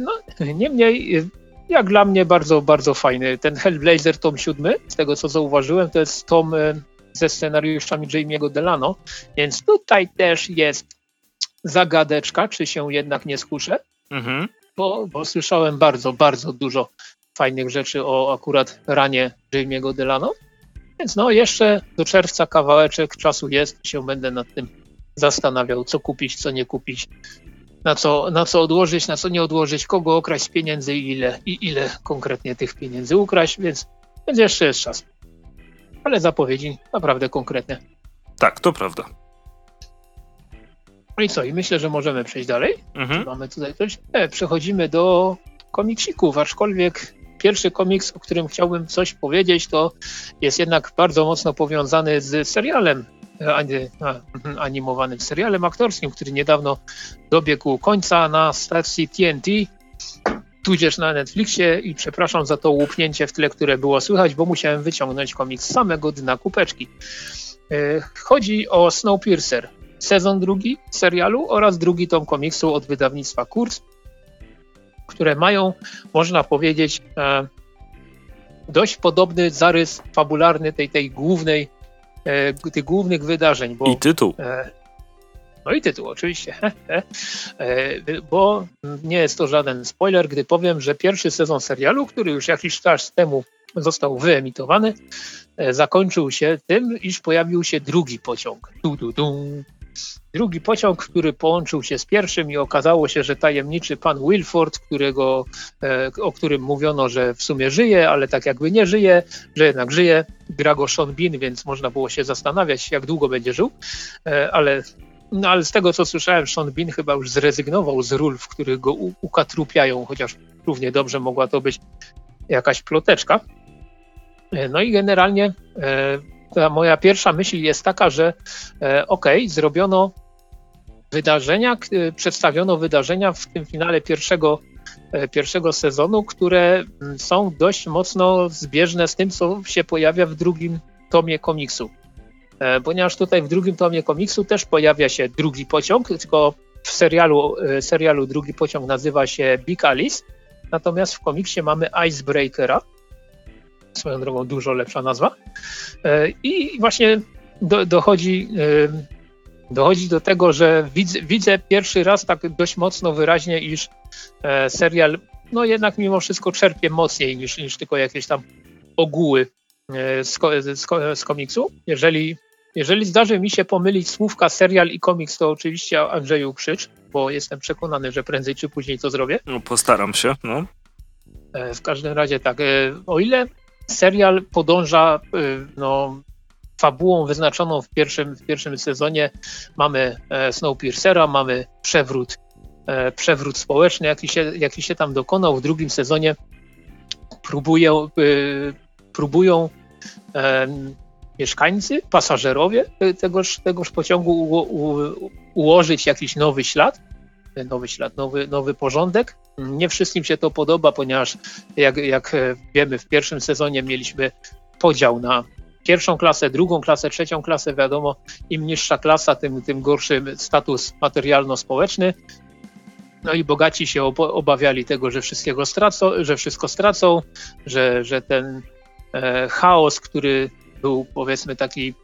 No, niemniej, jak dla mnie bardzo, bardzo fajny. Ten Hellblazer tom siódmy, z tego co zauważyłem, to jest tom e, ze scenariuszami Jamie'ego Delano, więc tutaj też jest zagadeczka, czy się jednak nie skuszę, mhm. bo, bo słyszałem bardzo, bardzo dużo fajnych rzeczy o akurat ranie Jamie'ego Delano. Więc no jeszcze do czerwca kawałeczek czasu jest, się będę nad tym zastanawiał, co kupić, co nie kupić, na co, na co odłożyć, na co nie odłożyć, kogo okraść z pieniędzy i ile, i ile konkretnie tych pieniędzy ukraść, więc, więc jeszcze jest czas. Ale zapowiedzi naprawdę konkretne. Tak, to prawda. No i co? I myślę, że możemy przejść dalej. Mhm. Mamy tutaj coś. E, przechodzimy do komiksików, aczkolwiek pierwszy komiks, o którym chciałbym coś powiedzieć, to jest jednak bardzo mocno powiązany z serialem animowanym serialem aktorskim, który niedawno dobiegł końca na stacji TNT, tudzież na Netflixie i przepraszam za to łupnięcie w tle, które było słychać, bo musiałem wyciągnąć komiks z samego dna kupeczki. E, chodzi o Snowpiercer, sezon drugi serialu oraz drugi tom komiksu od wydawnictwa Kurz, które mają, można powiedzieć, e, dość podobny zarys fabularny tej, tej głównej e, tych głównych wydarzeń. Bo, I tytuł. E, no i tytuł, oczywiście. E, bo nie jest to żaden spoiler, gdy powiem, że pierwszy sezon serialu, który już jakiś czas temu został wyemitowany, e, zakończył się tym, iż pojawił się drugi pociąg. Du, du, du. Drugi pociąg, który połączył się z pierwszym i okazało się, że tajemniczy pan Wilford, którego, e, o którym mówiono, że w sumie żyje, ale tak jakby nie żyje, że jednak żyje, gra go Sean Bean, więc można było się zastanawiać, jak długo będzie żył, e, ale no ale z tego, co słyszałem, Sean Bean chyba już zrezygnował z ról, w których go ukatrupiają, chociaż równie dobrze mogła to być jakaś ploteczka. E, no i generalnie ta moja pierwsza myśl jest taka, że e, okej, okay, zrobiono wydarzenia, przedstawiono wydarzenia w tym finale pierwszego, e, pierwszego sezonu, które mm, są dość mocno zbieżne z tym, co się pojawia w drugim tomie komiksu. E, ponieważ tutaj w drugim tomie komiksu też pojawia się drugi pociąg, tylko w serialu, serialu drugi pociąg nazywa się Big Alice, natomiast w komiksie mamy Icebreakera, swoją drogą dużo lepsza nazwa. E, I właśnie do, dochodzi, e, dochodzi do tego, że widzę, widzę pierwszy raz tak dość mocno wyraźnie, iż e, serial no jednak mimo wszystko czerpie mocniej niż, niż tylko jakieś tam ogóły z, z, z komiksu. Jeżeli, jeżeli zdarzy mi się pomylić słówka serial i komiks, to oczywiście Andrzeju krzycz, bo jestem przekonany, że prędzej czy później to zrobię. No, postaram się, no. W każdym razie tak, o ile serial podąża y, no, fabułą wyznaczoną w pierwszym, w pierwszym sezonie. Mamy e, Snowpiercera, mamy przewrót, e, przewrót społeczny, jaki się, jaki się tam dokonał. W drugim sezonie próbują, próbują mieszkańcy, pasażerowie tegoż, tegoż pociągu u, u, ułożyć jakiś nowy ślad, nowy ślad, nowy, nowy porządek. Nie wszystkim się to podoba, ponieważ jak, jak wiemy, w pierwszym sezonie mieliśmy podział na pierwszą klasę, drugą klasę, trzecią klasę. Wiadomo, im niższa klasa, tym, tym gorszy status materialno-społeczny. No i bogaci się obawiali tego, że wszystkiego stracą, że wszystko stracą, że, że ten e, chaos, który był powiedzmy taki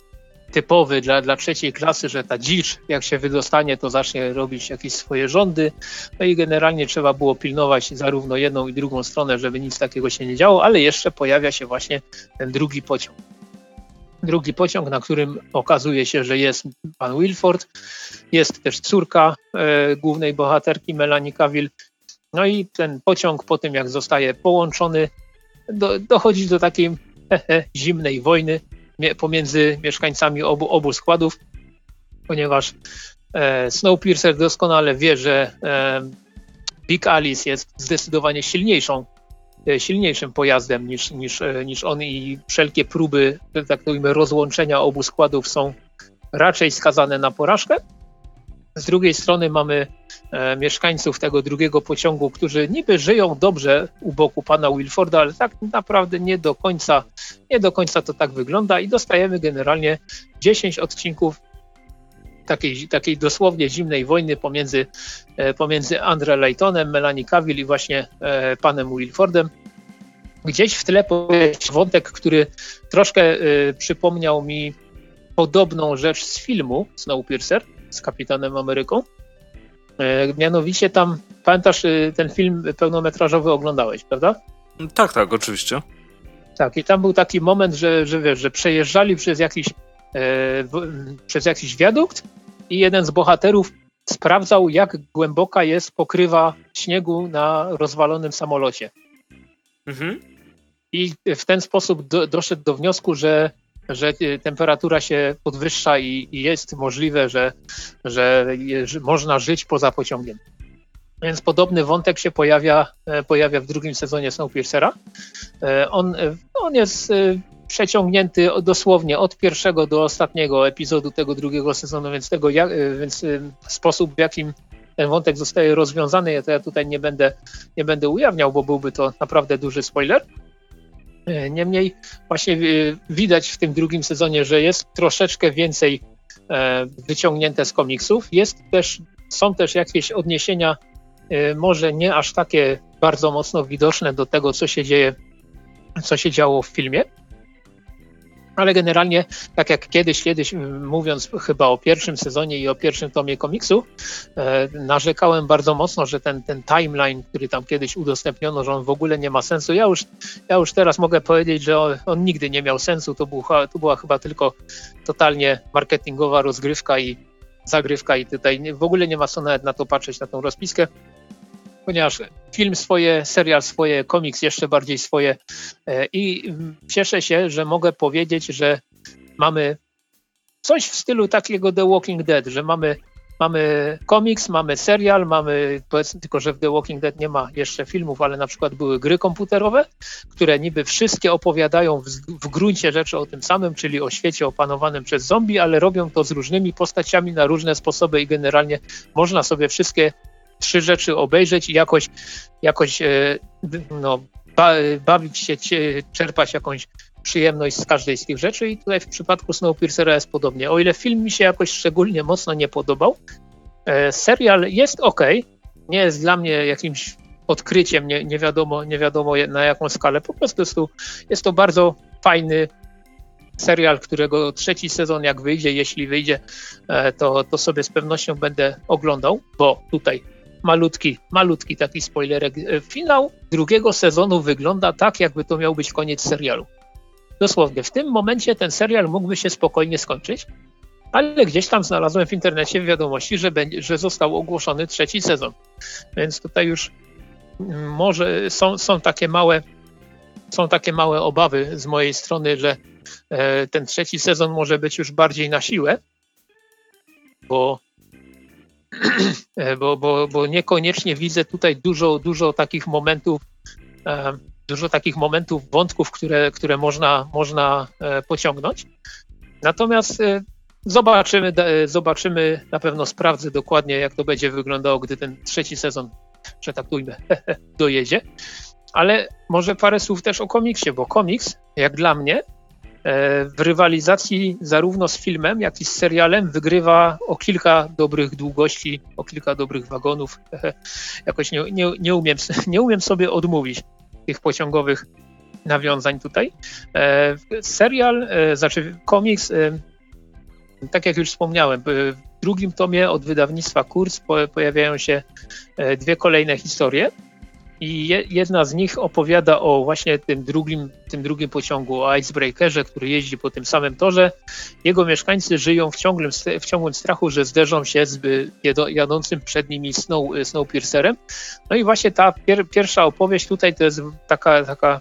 typowy dla, dla trzeciej klasy, że ta dzicz, jak się wydostanie, to zacznie robić jakieś swoje rządy. No i generalnie trzeba było pilnować zarówno jedną i drugą stronę, żeby nic takiego się nie działo, ale jeszcze pojawia się właśnie ten drugi pociąg. Drugi pociąg, na którym okazuje się, że jest pan Wilford, jest też córka e, głównej bohaterki Melanie Cavill. No i ten pociąg po tym, jak zostaje połączony, do, dochodzi do takiej zimnej wojny pomiędzy mieszkańcami obu, obu składów, ponieważ e, Snowpiercer doskonale wie, że e, Big Alice jest zdecydowanie silniejszą, e, silniejszym pojazdem niż, niż, niż on i wszelkie próby, tak powiem, rozłączenia obu składów są raczej skazane na porażkę. Z drugiej strony mamy e, mieszkańców tego drugiego pociągu, którzy niby żyją dobrze u boku pana Wilforda, ale tak naprawdę nie do końca, nie do końca to tak wygląda i dostajemy generalnie 10 odcinków takiej, takiej dosłownie zimnej wojny pomiędzy, e, pomiędzy Andre Laytonem, Melanie Cavill i właśnie e, panem Wilfordem. Gdzieś w tle jest wątek, który troszkę e, przypomniał mi podobną rzecz z filmu Snowpiercer, z Kapitanem Ameryką. E, mianowicie tam, pamiętasz, e, ten film pełnometrażowy oglądałeś, prawda? Tak, tak, oczywiście. Tak, i tam był taki moment, że, że wiesz, że przejeżdżali przez jakiś, e, przez jakiś wiadukt i jeden z bohaterów sprawdzał, jak głęboka jest pokrywa śniegu na rozwalonym samolocie. Mhm. I w ten sposób do, doszedł do wniosku, że że y, temperatura się podwyższa i, jest możliwe, że, że, że można żyć poza pociągiem. Więc podobny wątek się pojawia, e, pojawia w drugim sezonie Snowpiercera. E, on, e, on jest przeciągnięty dosłownie od pierwszego do ostatniego epizodu tego drugiego sezonu, więc, tego, więc sposób, w jakim ten wątek zostaje rozwiązany, to ja tutaj nie będę, nie będę ujawniał, bo byłby to naprawdę duży spoiler. E, niemniej właśnie e, widać w tym drugim sezonie, że jest troszeczkę więcej e, wyciągnięte z komiksów. Jest też, są też jakieś odniesienia, może nie aż takie bardzo mocno widoczne do tego, co się dzieje, co się działo w filmie, ale generalnie, tak jak kiedyś, kiedyś mówiąc chyba o pierwszym sezonie i o pierwszym tomie komiksu, e, narzekałem bardzo mocno, że ten, ten timeline, który tam kiedyś udostępniono, że on w ogóle nie ma sensu. Ja już, ja już teraz mogę powiedzieć, że on, on nigdy nie miał sensu. To, był, to była chyba tylko totalnie marketingowa rozgrywka i zagrywka i tutaj w ogóle nie ma co nawet na to patrzeć, na tą rozpiskę ponieważ film swoje, serial swoje, komiks jeszcze bardziej swoje. E, i cieszę się, że mogę powiedzieć, że mamy coś w stylu takiego The Walking Dead, że mamy, mamy komiks, mamy serial, mamy, powiedzmy tylko, że w The Walking Dead nie ma jeszcze filmów, ale na przykład były gry komputerowe, które niby wszystkie opowiadają w, w gruncie rzeczy o tym samym, czyli o świecie opanowanym przez zombie, ale robią to z różnymi postaciami na różne sposoby i generalnie można sobie wszystkie trzy rzeczy obejrzeć i jakoś, jakoś e, no, bawić się, czerpać jakąś przyjemność z każdej z tych rzeczy. I tutaj w przypadku Snowpiercera jest podobnie. O ile film mi się jakoś szczególnie mocno nie podobał, e, serial jest ok, nie jest dla mnie jakimś odkryciem, nie, nie, wiadomo, nie wiadomo na jaką skalę, po prostu jest to, jest to bardzo fajny serial, którego trzeci sezon jak wyjdzie, jeśli wyjdzie, e, to, to sobie z pewnością będę oglądał, bo tutaj malutki, malutki taki spoilerek. E, finał drugiego sezonu wygląda tak, jakby to miał być koniec serialu. Dosłownie, w tym momencie ten serial mógłby się spokojnie skończyć, ale gdzieś tam znalazłem w internecie wiadomości, że, będzie, że został ogłoszony trzeci sezon. Więc tutaj już mm, może są, są takie małe są takie małe obawy z mojej strony, że e, ten trzeci sezon może być już bardziej na siłę, bo bo, bo, bo niekoniecznie widzę tutaj dużo, dużo takich momentów, e, dużo takich momentów, wątków, które, które można, można pociągnąć. Natomiast zobaczymy, zobaczymy, na pewno sprawdzę dokładnie, jak to będzie wyglądało, gdy ten trzeci sezon, że tak ujmę, dojedzie. Ale może parę słów też o komiksie, bo komiks, jak dla mnie, E, w rywalizacji zarówno z filmem, jak i z serialem wygrywa o kilka dobrych długości, o kilka dobrych wagonów. Jakoś nie, nie, nie, umiem, nie umiem sobie odmówić tych pociągowych nawiązań tutaj. E, serial, e, znaczy komiks, tak jak już wspomniałem, w drugim tomie od wydawnictwa Kurs pojawiają się dwie kolejne historie. I jedna z nich opowiada o właśnie tym drugim, tym drugim pociągu, o Icebreakerze, który jeździ po tym samym torze. Jego mieszkańcy żyją w ciągłym, w ciągłym strachu, że zderzą się z jadącym przed nimi Snow, Snowpiercerem. No i właśnie ta pier, pierwsza opowieść tutaj to jest taka, taka,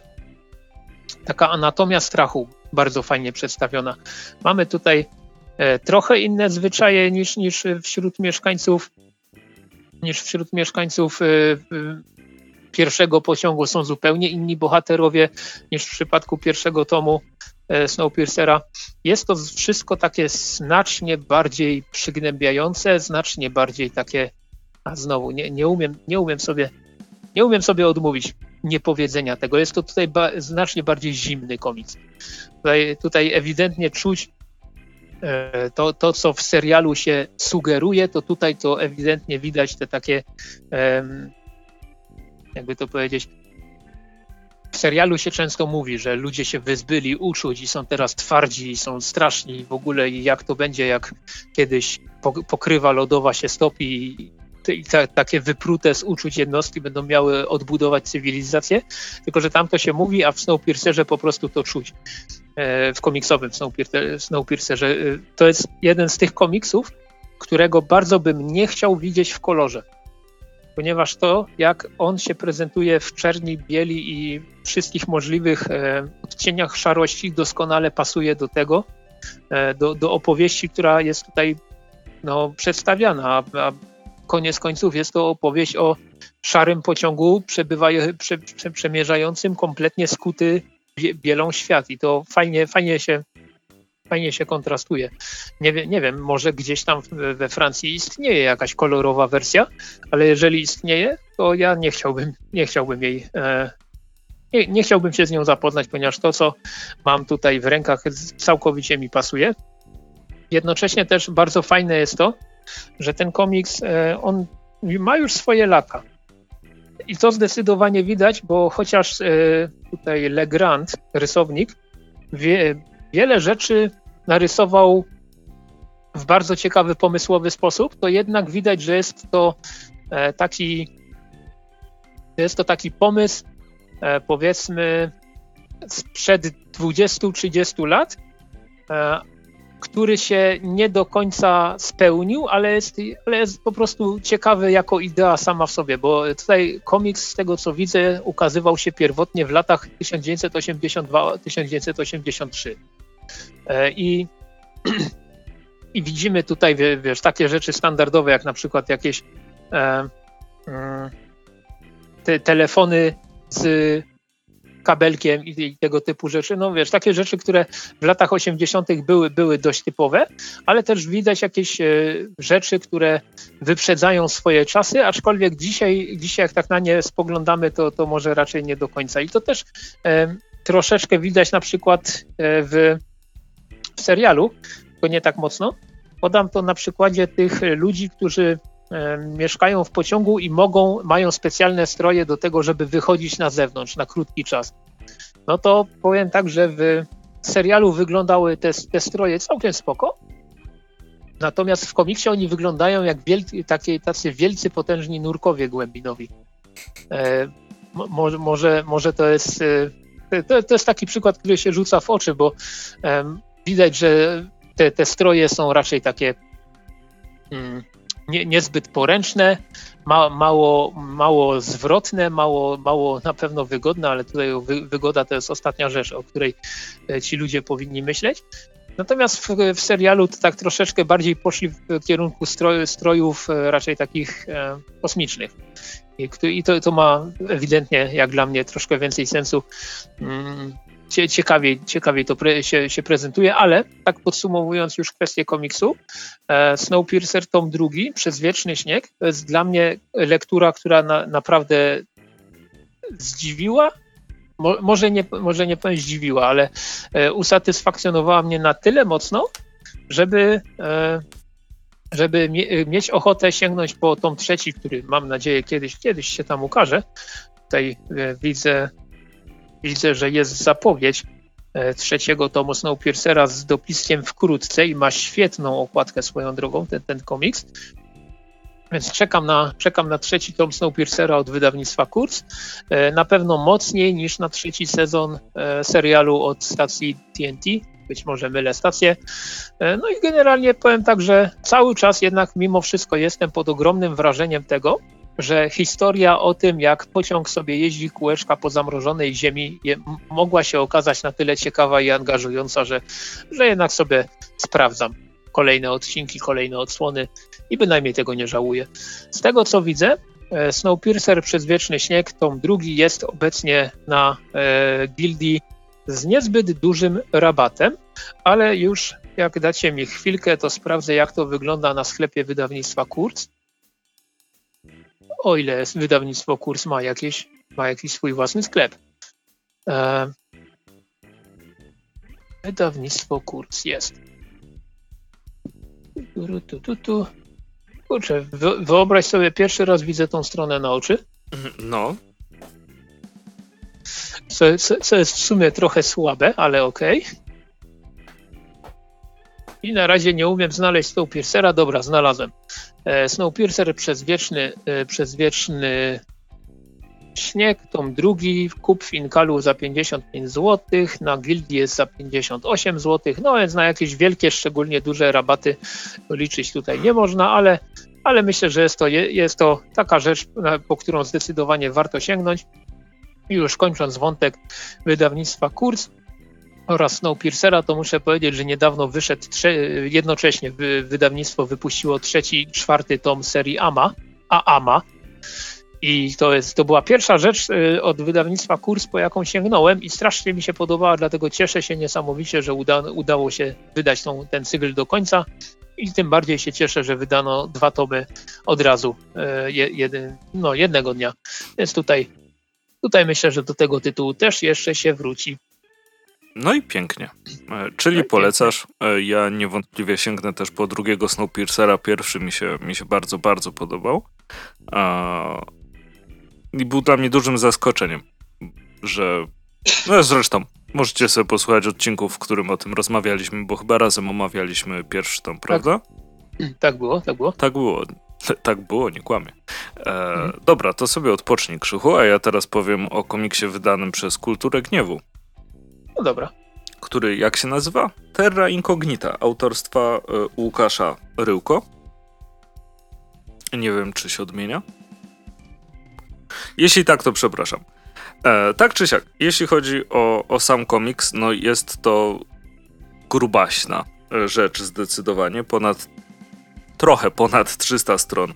taka anatomia strachu, bardzo fajnie przedstawiona. Mamy tutaj e, trochę inne zwyczaje niż, niż wśród mieszkańców niż wśród mieszkańców e, pierwszego pociągu są zupełnie inni bohaterowie niż w przypadku pierwszego tomu e, Snowpiercera. Jest to wszystko takie znacznie bardziej przygnębiające, znacznie bardziej takie, a znowu nie, nie, umiem, nie umiem sobie nie umiem sobie odmówić niepowiedzenia tego. Jest to tutaj ba znacznie bardziej zimny komiks. Tutaj, tutaj ewidentnie czuć e, to, to, co w serialu się sugeruje, to tutaj to ewidentnie widać te takie jakby to powiedzieć, w serialu się często mówi, że ludzie się wyzbyli uczuć i są teraz twardzi i są straszni w ogóle i jak to będzie, jak kiedyś pokrywa lodowa się stopi i ta, takie wyprute z uczuć jednostki będą miały odbudować cywilizację, tylko że tam to się mówi, a w Snowpiercerze po prostu to czuć. E, w komiksowym Snowpiercerze. E, to jest jeden z tych komiksów, którego bardzo bym nie chciał widzieć w kolorze ponieważ to, jak on się prezentuje w czerni, bieli i wszystkich możliwych e, odcieniach szarości, doskonale pasuje do tego, e, do, do opowieści, która jest tutaj no, przedstawiana. A, koniec końców jest to opowieść o szarym pociągu prze, prze, przemierzającym kompletnie skuty bielą świat. I to fajnie, fajnie się fajnie się kontrastuje. Nie, nie wiem, może gdzieś tam we Francji istnieje jakaś kolorowa wersja, ale jeżeli istnieje, to ja nie chciałbym, nie chciałbym jej e, nie, nie, chciałbym się z nią zapoznać, ponieważ to, co mam tutaj w rękach, całkowicie mi pasuje. Jednocześnie też bardzo fajne jest to, że ten komiks, e, on ma już swoje lata. I to zdecydowanie widać, bo chociaż e, tutaj Legrand, rysownik, wie, wiele rzeczy narysował w bardzo ciekawy, pomysłowy sposób, to jednak widać, że jest to e, taki, jest to taki pomysł, e, powiedzmy, sprzed 20-30 lat, e, który się nie do końca spełnił, ale jest, ale jest po prostu ciekawy jako idea sama w sobie, bo tutaj komiks, z tego co widzę, ukazywał się pierwotnie w latach 1982-1983. I I widzimy tutaj, wiesz, takie rzeczy standardowe, jak na przykład jakieś e, mm, te telefony z kabelkiem i, i, tego typu rzeczy. No wiesz, takie rzeczy, które w latach 80. były, były dość typowe, ale też widać jakieś e, rzeczy, które wyprzedzają swoje czasy, aczkolwiek dzisiaj, dzisiaj jak tak na nie spoglądamy, to, to może raczej nie do końca. I to też e, troszeczkę widać na przykład e, w w serialu, tylko nie tak mocno. Podam to na przykładzie tych ludzi, którzy mieszkają w pociągu i mogą, mają specjalne stroje do tego, żeby wychodzić na zewnątrz na krótki czas. No to powiem tak, że w serialu wyglądały te, te stroje całkiem spoko, natomiast w komiksie oni wyglądają jak takie, tacy wielcy, potężni nurkowie głębinowi. E, mo, może, może to jest e, to, to, jest taki przykład, który się rzuca w oczy, bo widać, że te, te stroje są raczej takie mm, nie, niezbyt poręczne, ma, mało, mało zwrotne, mało, mało na pewno wygodne, ale tutaj wy, wygoda to jest ostatnia rzecz, o której e, ci ludzie powinni myśleć. Natomiast w, w, serialu to tak troszeczkę bardziej poszli w kierunku stroj, strojów e, raczej takich e, kosmicznych. I, i to, to, ma ewidentnie, jak dla mnie, troszkę więcej sensu. Mm, ciekawiej, ciekawiej to pre, się, się, prezentuje, ale tak podsumowując już kwestię komiksu, e, Snowpiercer tom drugi przez Wieczny Śnieg to jest dla mnie lektura, która na, naprawdę zdziwiła, Mo, może, nie, może nie powiem zdziwiła, ale e, usatysfakcjonowała mnie na tyle mocno, żeby, e, żeby mie, mieć ochotę sięgnąć po tom trzeci, który mam nadzieję kiedyś, kiedyś się tam ukaże. Tutaj e, widzę widzę, że jest zapowiedź e, trzeciego tomu Snowpiercera z dopiskiem wkrótce i ma świetną okładkę swoją drogą, ten, ten komiks. Więc czekam na, czekam na trzeci tom Snowpiercera od wydawnictwa Kurz. E, na pewno mocniej niż na trzeci sezon e, serialu od stacji TNT. Być może mylę stację. No i generalnie powiem tak, że cały czas jednak mimo wszystko jestem pod ogromnym wrażeniem tego, że historia o tym, jak pociąg sobie jeździ kółeczka po zamrożonej ziemi, je, mogła się okazać na tyle ciekawa i angażująca, że, że jednak sobie sprawdzam kolejne odcinki, kolejne odsłony i bynajmniej tego nie żałuję. Z tego co widzę, e, Snowpiercer przez Wieczny Śnieg, tom drugi jest obecnie na e, gildii z niezbyt dużym rabatem, ale już jak dacie mi chwilkę, to sprawdzę jak to wygląda na sklepie wydawnictwa Kurz o ile wydawnictwo Kurs ma, jakieś, ma jakiś swój własny sklep. E, wydawnictwo Kurs jest. Tu, tu, tu. Kurczę, wyobraź sobie, pierwszy raz widzę tą stronę na oczy. No. Co, co, co jest w sumie trochę słabe, ale okej. Okay. I na razie nie umiem znaleźć Snowpiercera. Dobra, znalazłem. E, Snowpiercer przez wieczny, e, przez wieczny śnieg, tom drugi, kup w Inkalu za 55 zł, na Gildii jest za 58 zł, no więc na jakieś wielkie, szczególnie duże rabaty liczyć tutaj nie można, ale, ale myślę, że jest to, jest to taka rzecz, po którą zdecydowanie warto sięgnąć. I już kończąc wątek wydawnictwa Kurs, oraz Snowpiercera, to muszę powiedzieć, że niedawno wyszedł jednocześnie wydawnictwo wypuściło trzeci, czwarty tom serii Ama, a Ama. I to, jest, to była pierwsza rzecz y, od wydawnictwa Kurs, po jaką sięgnąłem i strasznie mi się podobała, dlatego cieszę się niesamowicie, że uda, udało się wydać tą, ten cykl do końca i tym bardziej się cieszę, że wydano dwa tomy od razu, y, no, jednego dnia. Więc tutaj, tutaj myślę, że do tego tytułu też jeszcze się wróci. No i pięknie. E, czyli no polecasz. E, ja niewątpliwie sięgnę też po drugiego Snowpiercera. Pierwszy mi się, mi się bardzo, bardzo podobał. I był dla mnie dużym zaskoczeniem, że. No zresztą, możecie sobie posłuchać odcinków, w którym o tym rozmawialiśmy, bo chyba razem omawialiśmy pierwszy tom, prawda? Tak, tak było, tak było. Tak było. Tak było, nie kłamie. E, mhm. Dobra, to sobie odpocznij Krzychu, a ja teraz powiem o komiksie wydanym przez Kulturę Gniewu. No dobra. Który jak się nazywa? Terra Incognita, autorstwa y, Łukasza Ryłko. Nie wiem, czy się odmienia. Jeśli tak, to przepraszam. E, tak czy siak, jeśli chodzi o, o sam komiks, no jest to grubaśna e, rzecz zdecydowanie. Ponad, trochę ponad 300 stron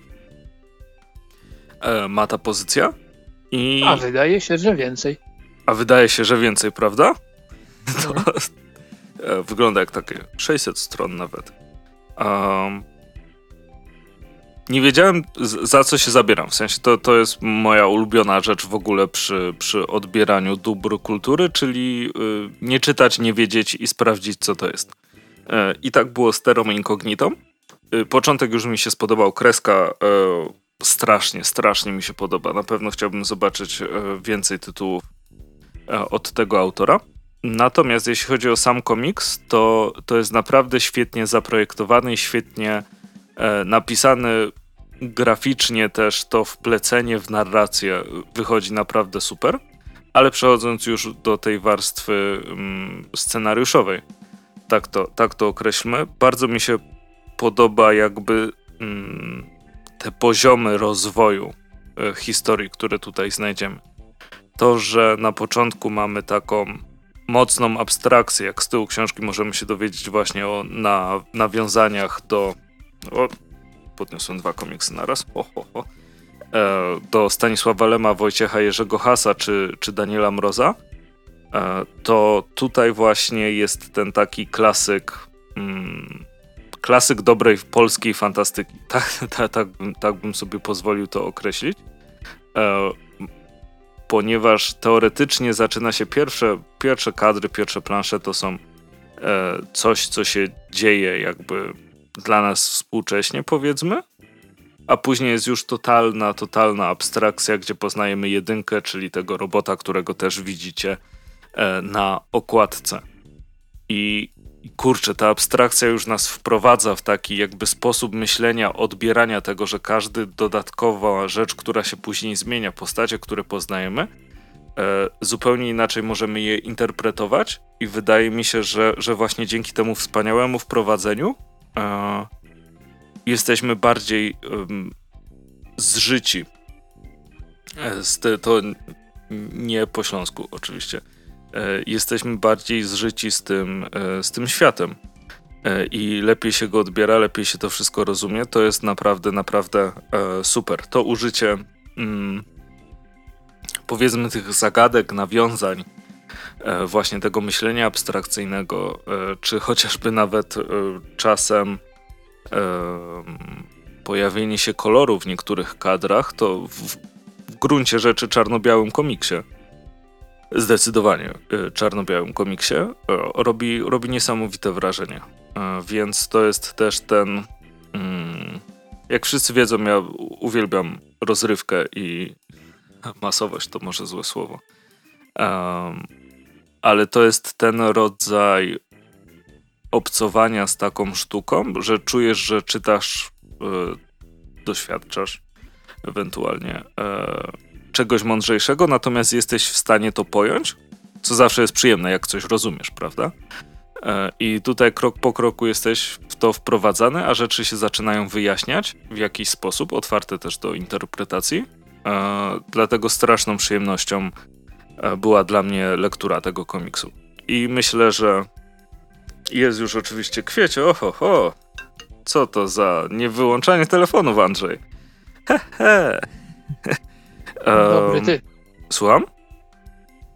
e, ma ta pozycja. I... A wydaje się, że więcej. A wydaje się, że więcej, prawda? To e, wygląda jak takie 600 stron nawet. Um, nie wiedziałem za co się zabieram. W sensie to, to jest moja ulubiona rzecz w ogóle przy, przy odbieraniu dóbr kultury, czyli y, nie czytać, nie wiedzieć i sprawdzić co to jest. E, I tak było z Terą Incognitą. Y, początek już mi się spodobał, kreska e, strasznie, strasznie mi się podoba. Na pewno chciałbym zobaczyć więcej tytułów od tego autora. Natomiast jeśli chodzi o sam komiks, to, to jest naprawdę świetnie zaprojektowany i świetnie e, napisany graficznie też to wplecenie w narrację wychodzi naprawdę super. Ale przechodząc już do tej warstwy mm, scenariuszowej, tak to, tak to określmy, bardzo mi się podoba jakby mm, te poziomy rozwoju e, historii, które tutaj znajdziemy. To, że na początku mamy taką mocną abstrakcję, jak z tyłu książki możemy się dowiedzieć właśnie o na, nawiązaniach do... O, podniosłem dwa komiksy naraz. Ho, ho, ho. E, do Stanisława Lema, Wojciecha Jerzego Hasa czy, czy Daniela Mroza, e, to tutaj właśnie jest ten taki klasyk mm, klasyk dobrej polskiej fantastyki. Tak, tak, tak, tak bym sobie pozwolił to określić. E, ponieważ teoretycznie zaczyna się pierwsze, pierwsze kadry, pierwsze plansze to są e, coś, co się dzieje jakby dla nas współcześnie, powiedzmy. A później jest już totalna, totalna abstrakcja, gdzie poznajemy jedynkę, czyli tego robota, którego też widzicie e, na okładce. I i kurczę, ta abstrakcja już nas wprowadza w taki jakby sposób myślenia, odbierania tego, że każdy dodatkowa rzecz, która się później zmienia, postacie, które poznajemy, e, zupełnie inaczej możemy je interpretować i wydaje mi się, że, że właśnie dzięki temu wspaniałemu wprowadzeniu e, jesteśmy bardziej e, zżyci. to nie po śląsku oczywiście E, jesteśmy bardziej zżyci z tym, e, z tym światem. E, i lepiej się go odbiera, lepiej się to wszystko rozumie, to jest naprawdę, naprawdę super. To użycie mm, powiedzmy tych zagadek, nawiązań, właśnie tego myślenia abstrakcyjnego, czy chociażby nawet czasem pojawienie się koloru w niektórych kadrach, to w, w gruncie rzeczy czarno-białym komiksie zdecydowanie y, czarno-białym komiksie y, robi, robi niesamowite wrażenie. Y, więc to jest też ten. Mm, jak wszyscy wiedzą, ja uwielbiam rozrywkę i masowość to może złe słowo. ale to jest ten rodzaj obcowania z taką sztuką, że czujesz, że czytasz, doświadczasz ewentualnie czegoś mądrzejszego, natomiast jesteś w stanie to pojąć, co zawsze jest przyjemne, jak coś rozumiesz, prawda? E, I tutaj krok po kroku jesteś w to wprowadzany, a rzeczy się zaczynają wyjaśniać w jakiś sposób, otwarte też do interpretacji. E, dlatego straszną przyjemnością e, była dla mnie lektura tego komiksu. I myślę, że jest już oczywiście kwiecie. Oho, ho. Co to za niewyłączanie telefonów, Andrzej? Hehe. Dobry ty. Słucham?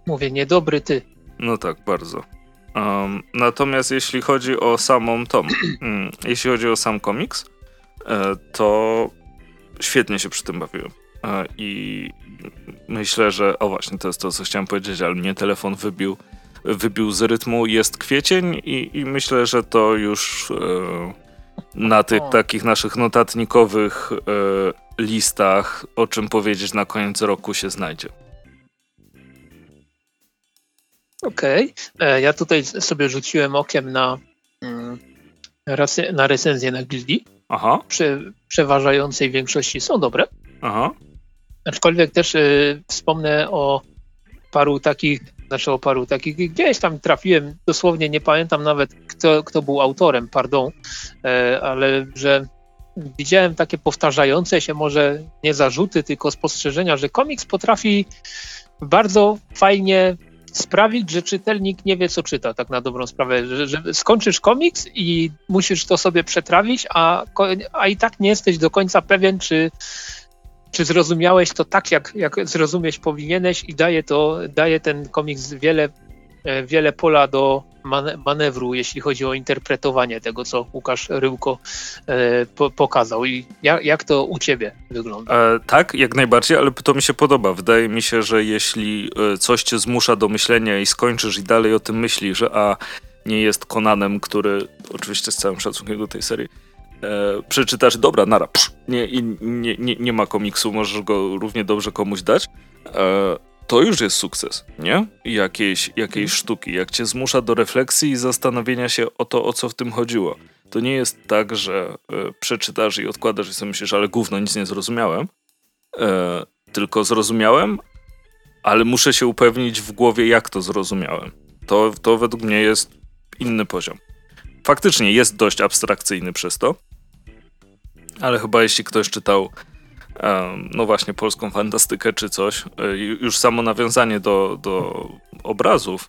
Mówię, niedobry ty. No tak, bardzo. Um, natomiast jeśli chodzi o samą tom, mm, jeśli chodzi o sam komiks, e, to świetnie się przy tym bawiłem. E, I myślę, że. O właśnie, to jest to, co chciałem powiedzieć, ale mnie telefon wybił, wybił z rytmu. Jest kwiecień, i, i myślę, że to już e, na tych takich naszych notatnikowych listach, o czym powiedzieć na koniec roku się znajdzie. Okej. Okay. E, ja tutaj sobie rzuciłem okiem na, mm, na recenzję na Gildi. Aha. Przy przeważającej większości są dobre. Aha. Aczkolwiek też y, wspomnę o paru takich, znaczy o paru takich, gdzieś tam trafiłem, dosłownie nie pamiętam nawet kto, kto był autorem, pardon, y, ale że widziałem takie powtarzające się może nie zarzuty, tylko spostrzeżenia, że komiks potrafi bardzo fajnie sprawić, że czytelnik nie wie, co czyta, tak na dobrą sprawę. Że, że skończysz komiks i musisz to sobie przetrawić, a, a i tak nie jesteś do końca pewien, czy, czy zrozumiałeś to tak, jak, jak zrozumieć powinieneś i daje to, daje ten komiks wiele, e, wiele pola do manewru, jeśli chodzi o interpretowanie tego, co Łukasz Ryłko e, po, pokazał. I jak, jak, to u ciebie wygląda? E, tak, jak najbardziej, ale to mi się podoba. Wydaje mi się, że jeśli e, coś cię zmusza do myślenia i skończysz i dalej o tym myślisz, a nie jest Konanem, który oczywiście z całym szacunkiem do tej serii e, przeczytasz, dobra, nara, psz, nie, nie, nie, nie ma komiksu, możesz go równie dobrze komuś dać. E, to już jest sukces, nie? Jakiejś, jakiejś mhm. sztuki, jak cię zmusza do refleksji i zastanowienia się o to, o co w tym chodziło. To nie jest tak, że y, przeczytasz i odkładasz i sobie myślisz, ale gówno, nic nie zrozumiałem. E, tylko zrozumiałem, ale muszę się upewnić w głowie, jak to zrozumiałem. To, to według mnie jest inny poziom. Faktycznie jest dość abstrakcyjny przez to, ale chyba jeśli ktoś czytał no właśnie polską fantastykę czy coś, e, już samo nawiązanie do, do obrazów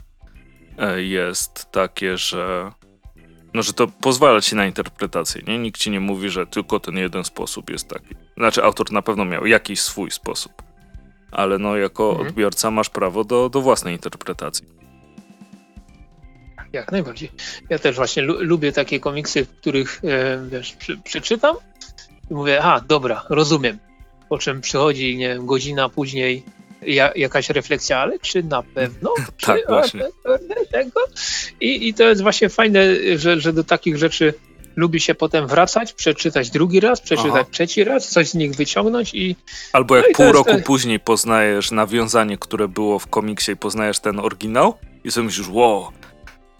e, jest takie, że no, że to pozwala ci na interpretację, nie? Nikt ci nie mówi, że tylko ten jeden sposób jest taki. Znaczy, autor na pewno miał jakiś swój sposób, ale no, jako mhm. odbiorca masz prawo do, do własnej interpretacji. Jak najbardziej. Ja też właśnie lu lubię takie komiksy, w których e, wiesz, przy, przeczytam i mówię, a dobra, rozumiem. Po czym przychodzi, nie wiem, godzina później ja, jakaś refleksja, ale czy na pewno? Czy tak, właśnie. Tego? I, I to jest właśnie fajne, że, że do takich rzeczy lubi się potem wracać, przeczytać drugi raz, przeczytać Aha. trzeci raz, coś z nich wyciągnąć i... Albo jak no pół roku później poznajesz nawiązanie, które było w komiksie i poznajesz ten oryginał i sobie myślisz, wow,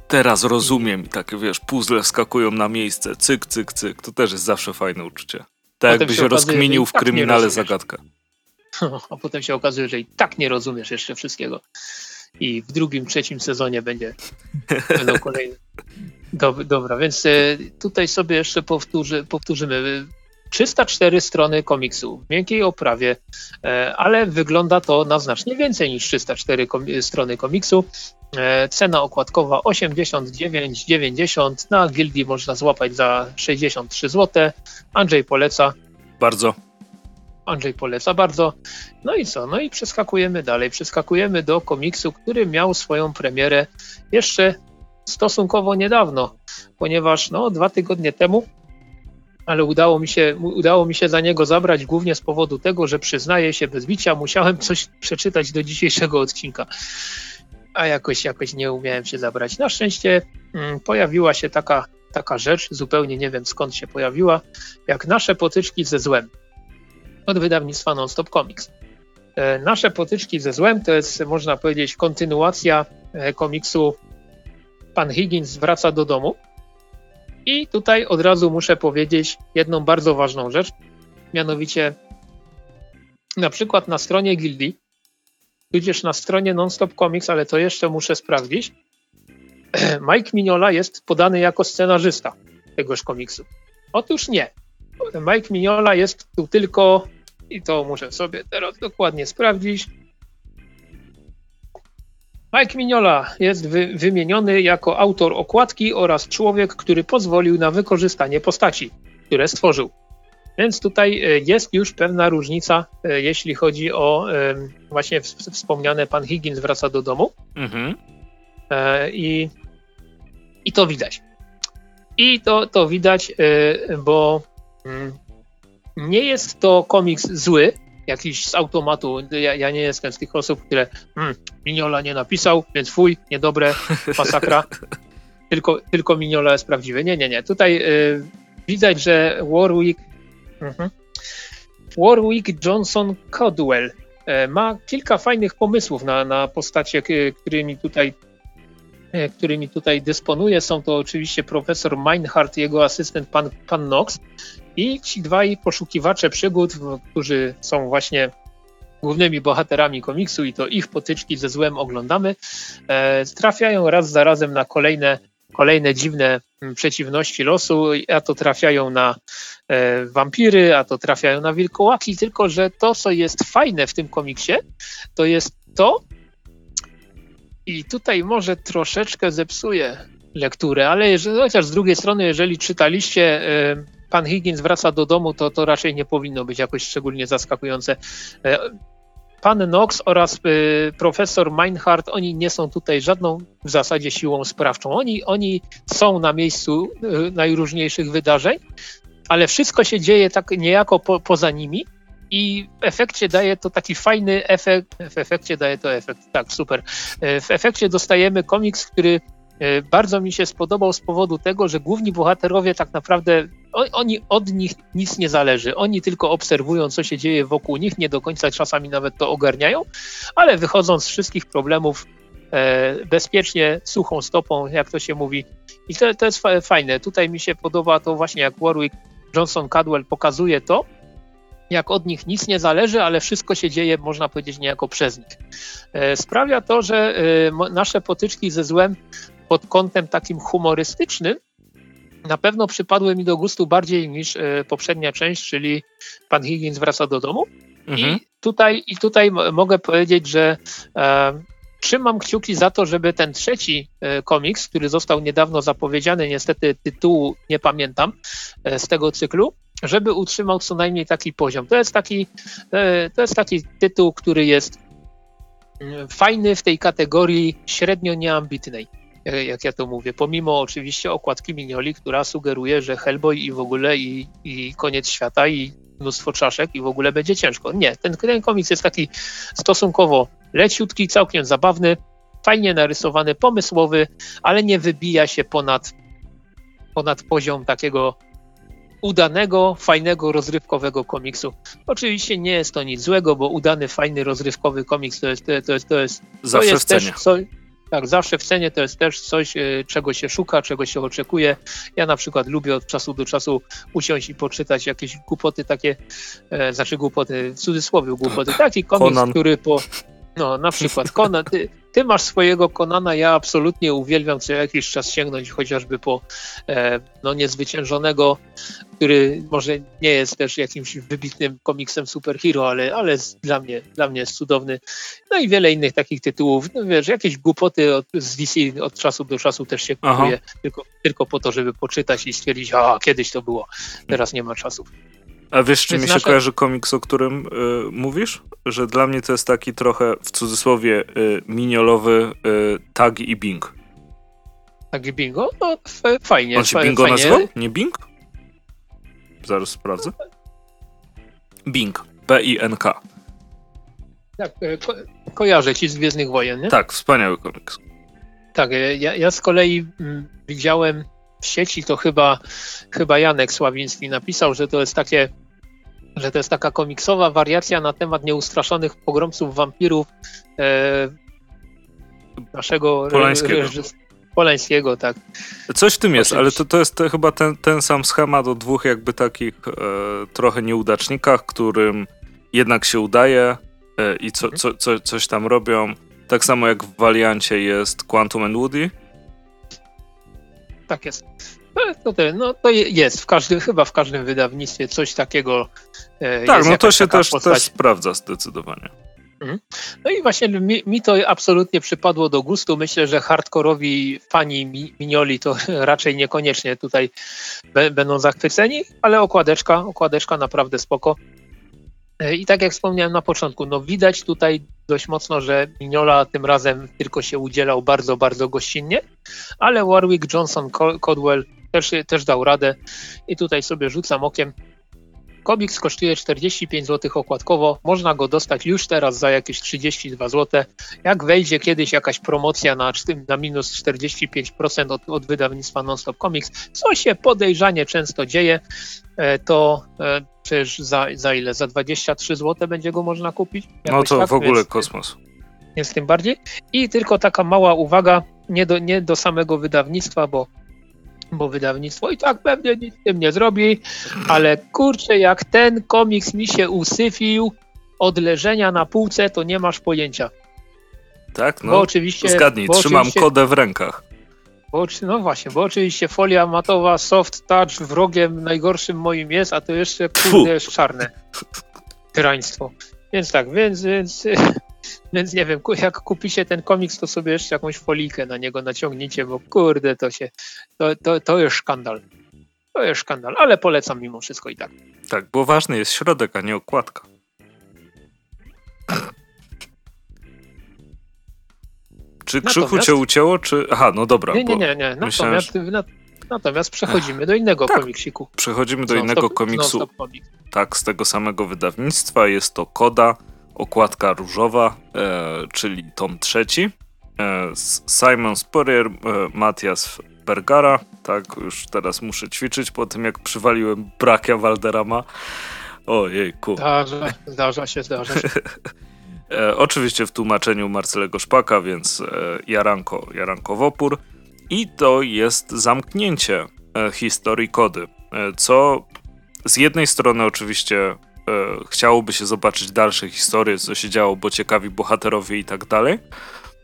teraz rozumiem i tak, wiesz, puzzle skakują na miejsce, cyk, cyk, cyk. To też jest zawsze fajne uczucie. Tak jakbyś rozkminił w tak kryminale zagadkę. a potem się okazuje, że i tak nie rozumiesz jeszcze wszystkiego. I w drugim, trzecim sezonie będzie będą kolejne. Dob dobra, więc e, tutaj sobie jeszcze powtórzy, powtórzymy. 304 strony komiksu w miękkiej oprawie, e, ale wygląda to na znacznie więcej niż 304 strony komiksu. E, cena okładkowa 89,90 na gildii można złapać za 63 zł. Andrzej poleca. Bardzo. Andrzej poleca bardzo. No i co? No i przeskakujemy dalej. Przeskakujemy do komiksu, który miał swoją premierę jeszcze stosunkowo niedawno, ponieważ no, dwa tygodnie temu, ale udało mi, się, udało mi się za niego zabrać głównie z powodu tego, że przyznaję się bez bicia, musiałem coś przeczytać do dzisiejszego odcinka. A jakoś, jakoś nie umiałem się zabrać. Na szczęście mm, pojawiła się taka, taka rzecz, zupełnie nie wiem skąd się pojawiła, jak nasze potyczki ze złem od wydawnictwa Nonstop Comics. E, nasze potyczki ze złem to jest, można powiedzieć, kontynuacja e, komiksu Pan Higgins wraca do domu. I tutaj od razu muszę powiedzieć jedną bardzo ważną rzecz, mianowicie na przykład na stronie Gildii, tudzież na stronie Nonstop Comics, ale to jeszcze muszę sprawdzić, Mike Mignola jest podany jako scenarzysta tegoż komiksu. Otóż nie. Mike Mignola jest tu tylko, i to muszę sobie teraz dokładnie sprawdzić, Mike Mignola jest wy, wymieniony jako autor okładki oraz człowiek, który pozwolił na wykorzystanie postaci, które stworzył. Więc tutaj e, jest już pewna różnica, e, jeśli chodzi o właśnie wspomniane pan Higgins wraca do domu. Mhm. E, I, I to widać. I to, to widać, bo mm, nie jest to komiks zły, jakiś z automatu. Ja, ja, nie jestem z tych osób, które hmm, Miniola nie napisał, więc fuj, niedobre, masakra. tylko, tylko Miniola jest prawdziwy. Nie, nie, nie. Tutaj y, widać, że Warwick mhm. Warwick Johnson Codwell y, ma kilka fajnych pomysłów na, na postacie, którymi tutaj y, którymi tutaj dysponuje. Są to oczywiście profesor Meinhardt i jego asystent pan, pan Knox. I ci dwaj poszukiwacze przygód, którzy są właśnie głównymi bohaterami komiksu i to ich potyczki ze złem oglądamy, e, trafiają raz za razem na kolejne, kolejne dziwne mm, przeciwności losu, a to trafiają na e, wampiry, a to trafiają na wilkołaki, tylko że to, co jest fajne w tym komiksie, to jest to, i tutaj może troszeczkę zepsuję lekturę, ale jeżeli, chociaż z drugiej strony, jeżeli czytaliście e, pan Higgins wraca do domu, to, to raczej nie powinno być jakoś szczególnie zaskakujące. E, pan Knox oraz e, profesor Meinhardt, oni nie są tutaj żadną w zasadzie siłą sprawczą. Oni, oni są na miejscu e, najróżniejszych wydarzeń, ale wszystko się dzieje tak niejako po, poza nimi i w efekcie daje to taki fajny efekt, w efekcie daje to efekt, tak, super. W efekcie dostajemy komiks, który bardzo mi się spodobał z powodu tego, że główni bohaterowie tak naprawdę oni od nich nic nie zależy. Oni tylko obserwują, co się dzieje wokół nich, nie do końca czasami nawet to ogarniają, ale wychodząc z wszystkich problemów e, bezpiecznie, suchą stopą, jak to się mówi. I to, to jest fajne. Tutaj mi się podoba to właśnie, jak Warwick Johnson Cadwell pokazuje to, jak od nich nic nie zależy, ale wszystko się dzieje, można powiedzieć, niejako przez nich. E, sprawia to, że nasze potyczki ze złem pod kątem takim humorystycznym na pewno przypadły mi do gustu bardziej niż e, poprzednia część, czyli Pan Higgins wraca do domu. Mhm. I, tutaj, I tutaj mogę powiedzieć, że e, trzymam kciuki za to, żeby ten trzeci komiks, który został niedawno zapowiedziany, niestety tytułu nie pamiętam z tego cyklu, żeby utrzymał co najmniej taki poziom. To jest taki, to jest taki tytuł, który jest mm, fajny w tej kategorii średnio nieambitnej jak ja to mówię, pomimo oczywiście okładki Minioli, która sugeruje, że Hellboy i w ogóle i, i koniec świata i mnóstwo czaszek i w ogóle będzie ciężko. Nie, ten, ten komiks jest taki stosunkowo leciutki, całkiem zabawny, fajnie narysowany, pomysłowy, ale nie wybija się ponad, ponad poziom takiego udanego, fajnego, rozrywkowego komiksu. Oczywiście nie jest to nic złego, bo udany, fajny, rozrywkowy komiks to jest, to jest, to jest, to jest, też tak, zawsze w cenie to jest też coś, e, czego się szuka, czego się oczekuje. Ja na przykład lubię od czasu do czasu usiąść i poczytać jakieś głupoty takie, e, znaczy głupoty, w cudzysłowie głupoty, taki komiks, Conan. który po, no na przykład Conan, ty, ty masz swojego Konana, ja absolutnie uwielbiam co jakiś czas sięgnąć chociażby po e, no, niezwyciężonego, który może nie jest też jakimś wybitnym komiksem superhero, ale, ale dla, mnie, dla mnie jest cudowny. No i wiele innych takich tytułów. No wiesz, jakieś głupoty od, z DC od czasu do czasu też się kupuje, tylko, tylko po to, żeby poczytać i stwierdzić, a kiedyś to było, teraz nie ma czasu. A wiesz, czy mi się nasza... kojarzy komiks, o którym y, mówisz? Że dla mnie to jest taki trochę, w cudzysłowie, y, miniolowy y, tag i bing. Tag i bingo? No, fajnie. On się bingo fajnie. nazywał? Nie bing? Zaraz sprawdzę. Bing. B-I-N-K. Tak, e, ko kojarzę ci z Gwiezdnych Wojen, nie? Tak, wspaniały komiks. Tak, e, ja, ja z kolei m, mm, widziałem w sieci, to chyba, chyba Janek Sławiński napisał, że to jest takie że to jest taka komiksowa wariacja na temat nieustraszonych pogromców wampirów e, naszego Polańskiego. Polańskiego, tak. Coś w tym jest, ale to, to jest chyba ten, ten sam schemat o dwóch jakby takich e, trochę nieudacznikach, którym jednak się udaje e, i co, mhm. co, co, coś tam robią. Tak samo jak w Valiancie jest Quantum and Woody. Tak jest. No to, no to jest w każdym, chyba w każdym wydawnictwie coś takiego. E, tak, no to się też, też sprawdza zdecydowanie. Mhm. No i właśnie mi, mi, to absolutnie przypadło do gustu. Myślę, że hardkorowi fani Minioli to raczej niekoniecznie tutaj będą zachwyceni, ale okładeczka, okładeczka naprawdę spoko. E, I tak jak wspomniałem na początku, no widać tutaj dość mocno, że Mignola tym razem tylko się udzielał bardzo, bardzo gościnnie, ale Warwick Johnson Codwell też, też dał radę i tutaj sobie rzucam okiem. Komiks kosztuje 45 zł okładkowo. Można go dostać już teraz za jakieś 32 zł. Jak wejdzie kiedyś jakaś promocja na, na minus 45% od, od wydawnictwa Nonstop Comics, co się podejrzanie często dzieje, e, to e, przecież za, za ile? Za 23 zł będzie go można kupić? Jakoś no to tak? w ogóle Więc, kosmos. Jest tym bardziej. I tylko taka mała uwaga, nie do, nie do samego wydawnictwa, bo bo wydawnictwo i tak pewnie nic z tym nie zrobi, ale kurczę, jak ten komiks mi się usyfił od leżenia na półce, to nie masz pojęcia. Tak, no bo oczywiście, zgadnij, bo trzymam oczywiście, kodę w rękach. Bo, no właśnie, bo oczywiście folia matowa, soft touch wrogiem najgorszym moim jest, a to jeszcze kurde jest czarne. Tyraństwo. Więc tak, więc, więc więc nie wiem, jak kupicie ten komiks, to sobie jeszcze jakąś folikę na niego naciągnijcie, bo kurde, to się, to, to, to jest szkandal. To jest szkandal, ale polecam mimo wszystko i tak. Tak, bo ważny jest środek, a nie okładka. Czy krzychu natomiast... cię ucięło, czy... Aha, no dobra. Nie, nie, nie, nie. Natomiast, myślałem, natomiast przechodzimy do innego tak, komiksiku. Przechodzimy do innego komiksu. Tak, z tego samego wydawnictwa. Jest to Koda okładka różowa, e, czyli tom trzeci. E, Simon Spurrier, e, Matias Bergara. Tak, już teraz muszę ćwiczyć po tym, jak przywaliłem brakia Walderama. Ojejku. Zdarza, zdarza się, zdarza się. e, oczywiście w tłumaczeniu Marcelego Szpaka, więc e, Jaranko, Jaranko. I to jest zamknięcie e, historii kody, co z jednej strony oczywiście chciałoby się zobaczyć dalsze historie, co się działo, bo ciekawi bohaterowie i tak dalej.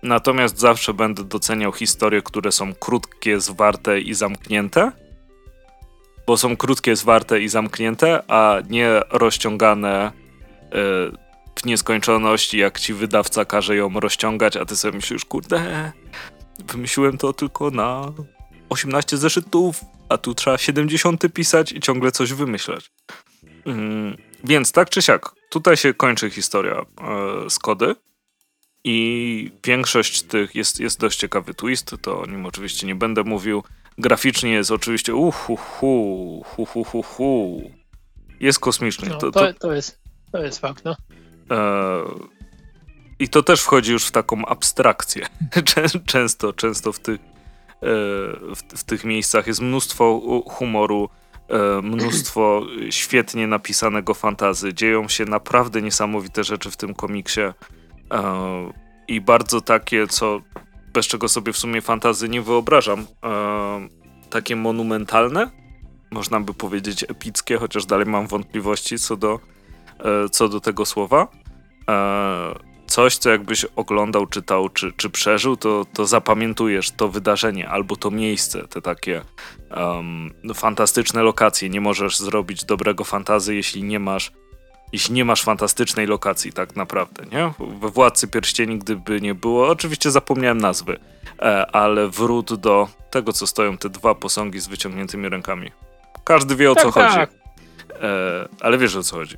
Natomiast zawsze będę doceniał historie, które są krótkie, zwarte i zamknięte. Bo są krótkie, zwarte i zamknięte, a nie rozciągane e, w nieskończoność, jak ci wydawca każe ją rozciągać, a ty sobie myślisz, kurde, wymyśliłem to tylko na 18 zeszytów, a tu trzeba 70 pisać i ciągle coś wymyślać. Mm, więc tak czy siak, tutaj się kończy historia e, z kody. I większość tych jest, jest dość ciekawy twist, to o nim oczywiście nie będę mówił. Graficznie jest oczywiście uhuhu, hu, hu, hu, hu. Jest kosmiczny. No, to, to, to, jest, to jest fakt, no. E, I to też wchodzi już w taką abstrakcję. często, często w tych, e, w, w tych miejscach jest mnóstwo humoru, mnóstwo świetnie napisanego fantazy. Dzieją się naprawdę niesamowite rzeczy w tym komiksie. E, I bardzo takie, co bez czego sobie w sumie fantazy nie wyobrażam. E, takie monumentalne, można by powiedzieć epickie, chociaż dalej mam wątpliwości co do, e, co do tego słowa. Coś, co jakbyś oglądał, czytał, czy, czy przeżył, to, to zapamiętujesz to wydarzenie albo to miejsce, te takie um, fantastyczne lokacje. Nie możesz zrobić dobrego fantazy, jeśli nie masz jeśli nie masz fantastycznej lokacji, tak naprawdę, nie? We Władcy Pierścieni, gdyby nie było, oczywiście zapomniałem nazwy, e, ale wrót do tego, co stoją te dwa posągi z wyciągniętymi rękami. Każdy wie o tak, co tak. chodzi. E, ale wiesz o co chodzi.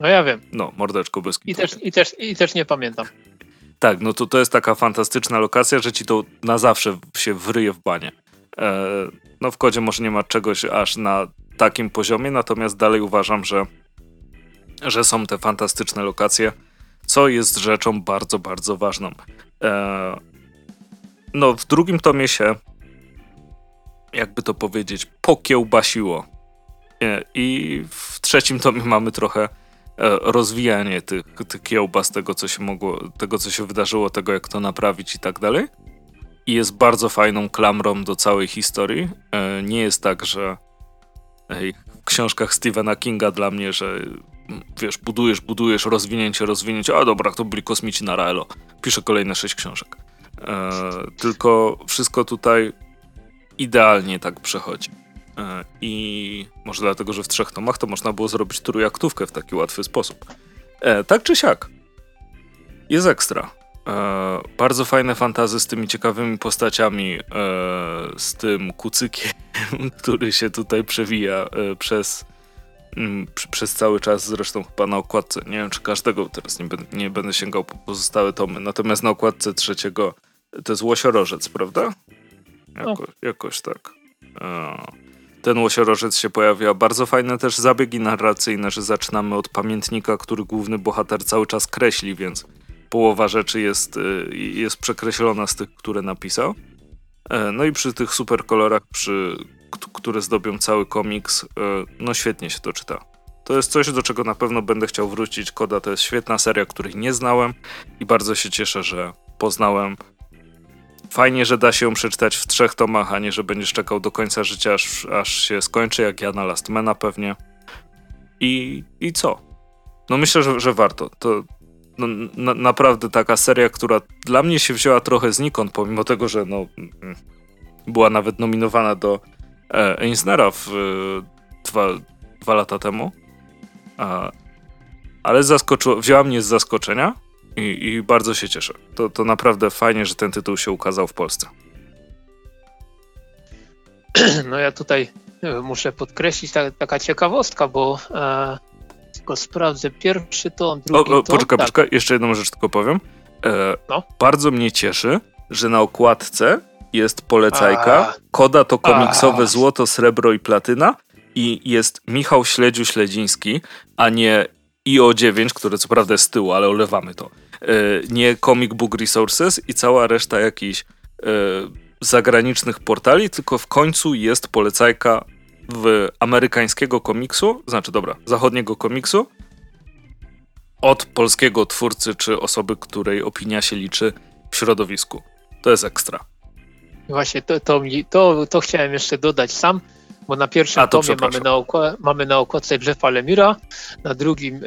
No ja wiem. No, mordeczko bez I też, i, też, I też nie pamiętam. Tak, no to to jest taka fantastyczna lokacja, że ci to na zawsze się wryje w banie. E, no w kodzie może nie ma czegoś aż na takim poziomie, natomiast dalej uważam, że że są te fantastyczne lokacje, co jest rzeczą bardzo, bardzo ważną. E, no, w drugim tomie się, jakby to powiedzieć, pokiełbasiło. E, I w trzecim tomie mamy trochę rozwijanie tych, tych kiełbas, tego co się mogło, tego co się wydarzyło, tego jak to naprawić i tak dalej. I jest bardzo fajną klamrą do całej historii. E, nie jest tak, że w książkach Stephena Kinga dla mnie, że wiesz, budujesz, budujesz, rozwinięcie, rozwinięcie, a dobra, to byli kosmici na Raelo. Piszę kolejne sześć książek. E, tylko wszystko tutaj idealnie tak przechodzi. E, I może dlatego, że w trzech tomach to można było zrobić trójaktówkę w taki łatwy sposób. E, tak czy siak. Jest ekstra. E, bardzo fajne fantazy z tymi ciekawymi postaciami, z tym kucykiem, który się tutaj przewija przez Mm, przez cały czas, zresztą chyba na okładce, nie wiem czy każdego, teraz nie, będę, nie będę sięgał po pozostałe tomy, natomiast na okładce trzeciego to jest łosiorożec, prawda? Jako, no. Jakoś tak. Ten łosiorożec się pojawia. Bardzo fajne też zabiegi narracyjne, że zaczynamy od pamiętnika, który główny bohater cały czas kreśli, więc połowa rzeczy jest, y, jest przekreślona z tych, które napisał. E, no i przy tych super kolorach, przy które zdobią cały komiks, e, no świetnie się to czyta. To jest coś, do czego na pewno będę chciał wrócić. Koda to jest świetna seria, której nie znałem i bardzo się cieszę, że poznałem. Fajnie, że da się ją przeczytać w trzech tomach, a nie, że będziesz czekał do końca życia, aż, aż się skończy, jak ja na Lastmana pewnie. I, i co? No myślę, że, że warto. To no, na, naprawdę taka seria, która dla mnie się wzięła trochę znikąd, pomimo tego, że no, była nawet nominowana do e, w, e, dwa, dwa lata temu. A, ale zaskoczyło, wzięła mnie z zaskoczenia i, i, bardzo się cieszę. To, to naprawdę fajnie, że ten tytuł się ukazał w Polsce. No ja tutaj e, muszę podkreślić ta, taka ciekawostka, bo e, tylko sprawdzę pierwszy tom, drugi o, o, Poczekaj, tak. poczekaj, jeszcze jedną rzecz tylko powiem. E, no? Bardzo mnie cieszy, że na okładce jest polecajka. A. Koda to komiksowe A. złoto, srebro i platyna. I jest Michał Śledziu-Śledziński, a nie IO9, które co prawda jest z tyłu, ale olewamy to. E, nie Comic Book Resources i cała reszta jakichś e, zagranicznych portali, tylko w końcu jest polecajka w amerykańskiego komiksu, znaczy dobra, zachodniego komiksu od polskiego twórcy czy osoby, której opinia się liczy w środowisku. To jest ekstra. Właśnie to, to, to, to chciałem jeszcze dodać sam, bo na pierwszym A, tomie mamy na, mamy na okładce Jeffa Lemira, na drugim, e,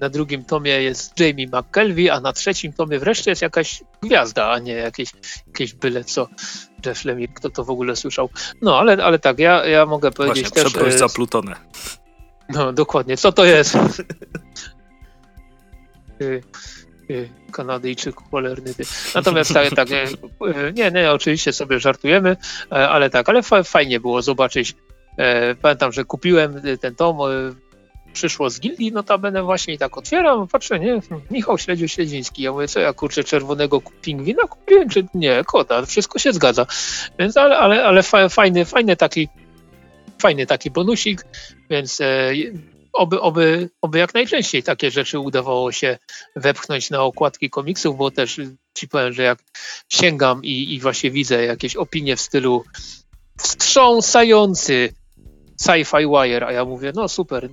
na drugim tomie jest Jamie McKelvey, a na trzecim tomie wreszcie jest jakaś gwiazda, a nie jakieś, jakieś byle co. Jeff Lemire, kto to w ogóle słyszał. No, ale, ale tak, ja, ja mogę powiedzieć Właśnie, też... Właśnie, za Plutonę. No, dokładnie. Co to jest? y, y, Kanadyjczyk cholerny. Ty. Natomiast tak, tak y, nie, nie, oczywiście sobie żartujemy, e, ale tak, ale fajnie było zobaczyć. E, pamiętam, że kupiłem ten tom, przyszło z gildii, notabene właśnie i tak otwieram, patrzę, nie, Michał Śledziu Śledziński. Ja mówię, co ja kurczę czerwonego pingwina kupiłem, czy nie, kota, wszystko się zgadza. Więc ale, ale, ale fajny, fajny taki fajny taki bonusik, więc e, oby, oby, oby jak najczęściej takie rzeczy udawało się wepchnąć na okładki komiksów, bo też ci powiem, że jak sięgam i, i właśnie widzę jakieś opinie w stylu wstrząsający sci-fi wire, a ja mówię, no super,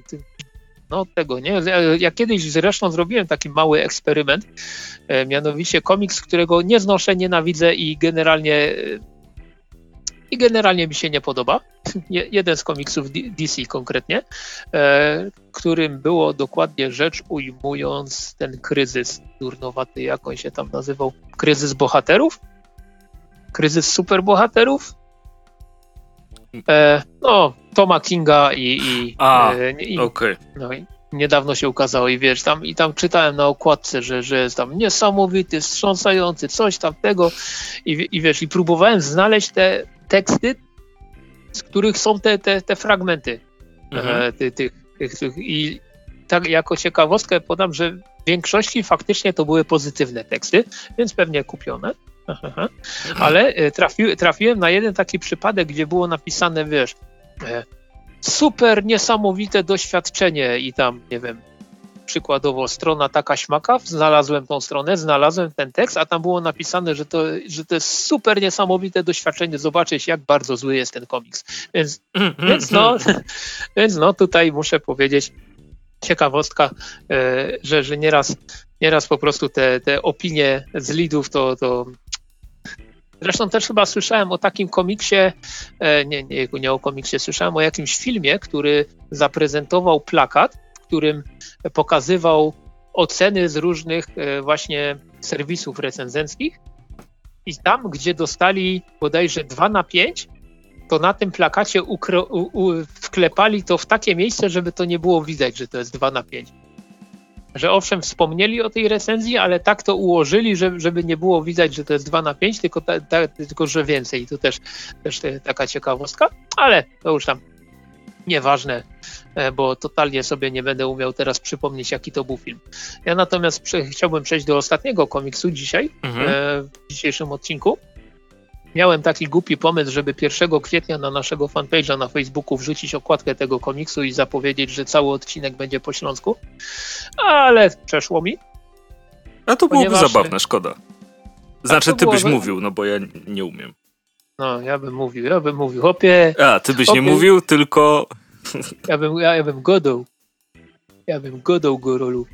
no tego, nie? Ja kiedyś zresztą zrobiłem taki mały eksperyment, e, mianowicie komiks, którego nie znoszę, nienawidzę i generalnie e, i generalnie mi się nie podoba. Jeden z komiksów DC konkretnie, e, którym było dokładnie rzecz ujmując ten kryzys durnowaty, jak on się tam nazywał, kryzys bohaterów? Kryzys superbohaterów? E, no, Toma Kinga i, i, A, e, i, okay. no, niedawno się ukazało i wiesz, tam, i tam czytałem na okładce, że, że jest tam niesamowity, wstrząsający, coś tam tego i, i wiesz, i próbowałem znaleźć te teksty, z których są te, te, te fragmenty mhm. e, tych, tych, tych, I tak jako ciekawostkę podam, że w większości faktycznie to były pozytywne teksty, więc pewnie kupione. Mhm. Ale e, trafi, trafiłem na jeden taki przypadek, gdzie było napisane, wiesz, e, super niesamowite doświadczenie i tam, nie wiem, przykładowo strona taka śmaka, znalazłem tą stronę, znalazłem ten tekst, a tam było napisane, że to, że to jest super niesamowite doświadczenie, zobaczyć jak bardzo zły jest ten komiks. Więc, więc, no, więc no tutaj muszę powiedzieć, ciekawostka, e, że, że nieraz, nieraz po prostu te, te opinie z lidów to, to Zresztą też chyba słyszałem o takim komiksie, e, nie, nie, nie o komiksie, słyszałem o jakimś filmie, który zaprezentował plakat, którym pokazywał oceny z różnych e, właśnie serwisów recenzenckich i tam, gdzie dostali bodajże 2 na 5, to na tym plakacie ukro- u- u- wklepali to w takie miejsce, żeby to nie było widać, że to jest 2 na 5. Że owszem, wspomnieli o tej recenzji, ale tak to ułożyli, żeby, żeby nie było widać, że to jest 2 na 5, tylko, ta, ta, tylko że więcej. I to też, też taka ciekawostka, ale to już tam nieważne, e, bo totalnie sobie nie będę umiał teraz przypomnieć, jaki to był film. Ja natomiast prze, chciałbym przejść do ostatniego komiksu dzisiaj, mhm. E, w dzisiejszym odcinku. Miałem taki głupi pomysł, żeby 1 kwietnia na naszego fanpage'a na Facebooku wrzucić okładkę tego komiksu i zapowiedzieć, że cały odcinek będzie po śląsku, ale przeszło mi. A to byłoby ponieważ... zabawne, szkoda. Znaczy, ty byś mówił, no bo ja nie umiem. No, ja bym mówił, ja bym mówił, hopie. A, ty byś nie mówił, tylko... Ja bym, ja, ja bym godał. Ja bym godał Gorolu.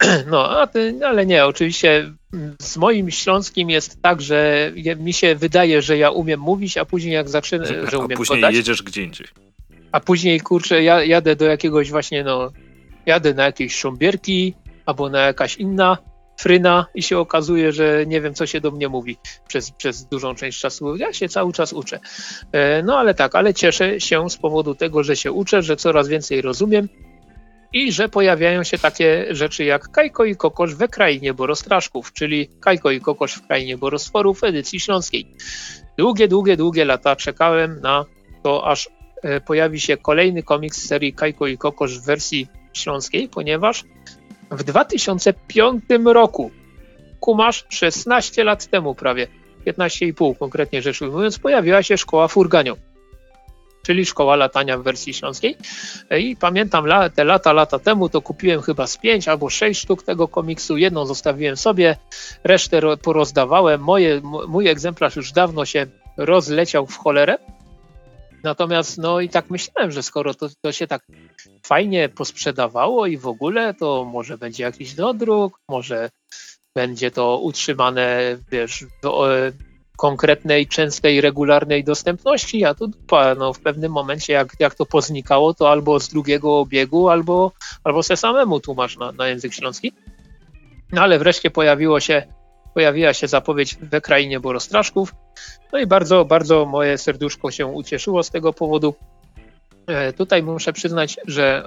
No, a ty, ale nie, oczywiście z moim śląskim jest tak, że mi się wydaje, że ja umiem mówić, a później jak zaczynam, że umiem A później godać, jedziesz gdzie indziej. A później, kurczę, ja jadę do jakiegoś właśnie, no, jadę na jakieś sząbierki albo na jakaś inna fryna i się okazuje, że nie wiem, co się do mnie mówi przez, przez dużą część czasu. Ja się cały czas uczę. E, no ale tak, ale cieszę się z powodu tego, że się uczę, że coraz więcej rozumiem i że pojawiają się takie rzeczy jak Kajko i Kokosz we krainie Borostraszków, czyli Kajko i Kokosz w krainie Borostworów w edycji śląskiej. Długie, długie, długie lata czekałem na to, aż e, pojawi się kolejny komiks serii Kajko i Kokosz w wersji śląskiej, ponieważ w 2005 roku, kumasz 16 lat temu prawie, 15,5 konkretnie rzecz ujmując, pojawiła się szkoła Furganio, czyli szkoła latania w wersji śląskiej. I pamiętam te lata, lata temu to kupiłem chyba z 5 albo 6 sztuk tego komiksu, jedną zostawiłem sobie, resztę porozdawałem. Moje, mój egzemplarz już dawno się rozleciał w cholerę, Natomiast no i tak myślałem, że skoro to, to się tak fajnie posprzedawało i w ogóle, to może będzie jakiś dodruk, może będzie to utrzymane, wiesz, e, konkretnej, częstej, regularnej dostępności, a tu dupa, no w pewnym momencie jak, jak to poznikało, to albo z drugiego obiegu, albo, albo se samemu tłumacz na, na język śląski. No ale wreszcie pojawiło się pojawiła się zapowiedź we krainie Borostraszków. No i bardzo, bardzo moje serduszko się ucieszyło z tego powodu. Tutaj muszę przyznać, że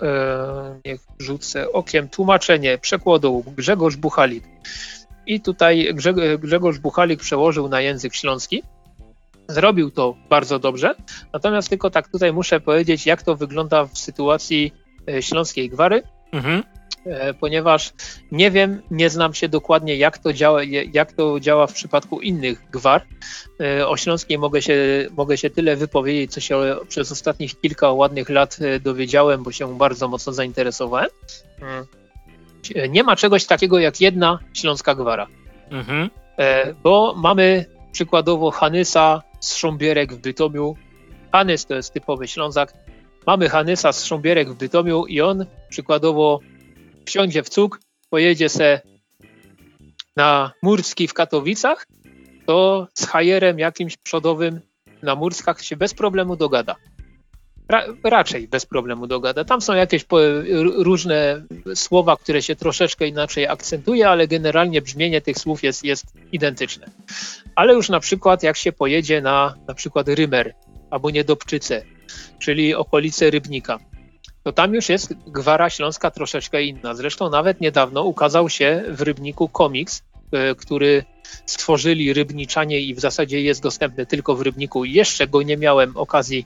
niech rzucę okiem tłumaczenie przekładu Grzegorz Buchalik. I tutaj Grzegorz Buchalik przełożył na język śląski. Zrobił to bardzo dobrze, natomiast tylko tak tutaj muszę powiedzieć, jak to wygląda w sytuacji śląskiej gwary. Mhm. E, ponieważ nie wiem, nie znam się dokładnie, jak to działa, jak to działa w przypadku innych gwar. E, o Śląskiej mogę się, mogę się tyle wypowiedzieć, co się przez ostatnich kilka ładnych lat e, dowiedziałem, bo się bardzo mocno zainteresowałem. Hmm. Nie ma czegoś takiego jak jedna śląska gwara. Mhm. Bo mamy przykładowo Hanysa z Sząbierek w Bytomiu. Hanys to jest typowy Ślązak. Mamy Hanysa z Sząbierek w Bytomiu i on przykładowo wsiądzie w cuk, pojedzie se na Murski w Katowicach, to z hajerem jakimś przodowym na Murskach się bez problemu dogada. Ra raczej bez problemu dogada. Tam są jakieś różne słowa, które się troszeczkę inaczej akcentuje, ale generalnie brzmienie tych słów jest, jest identyczne. Ale już na przykład jak się pojedzie na na przykład Rymer albo Niedobczyce, czyli okolice Rybnika, to tam już jest gwara śląska troszeczkę inna. Zresztą nawet niedawno ukazał się w Rybniku komiks, e, który stworzyli Rybniczanie i w zasadzie jest dostępny tylko w Rybniku. Jeszcze go nie miałem okazji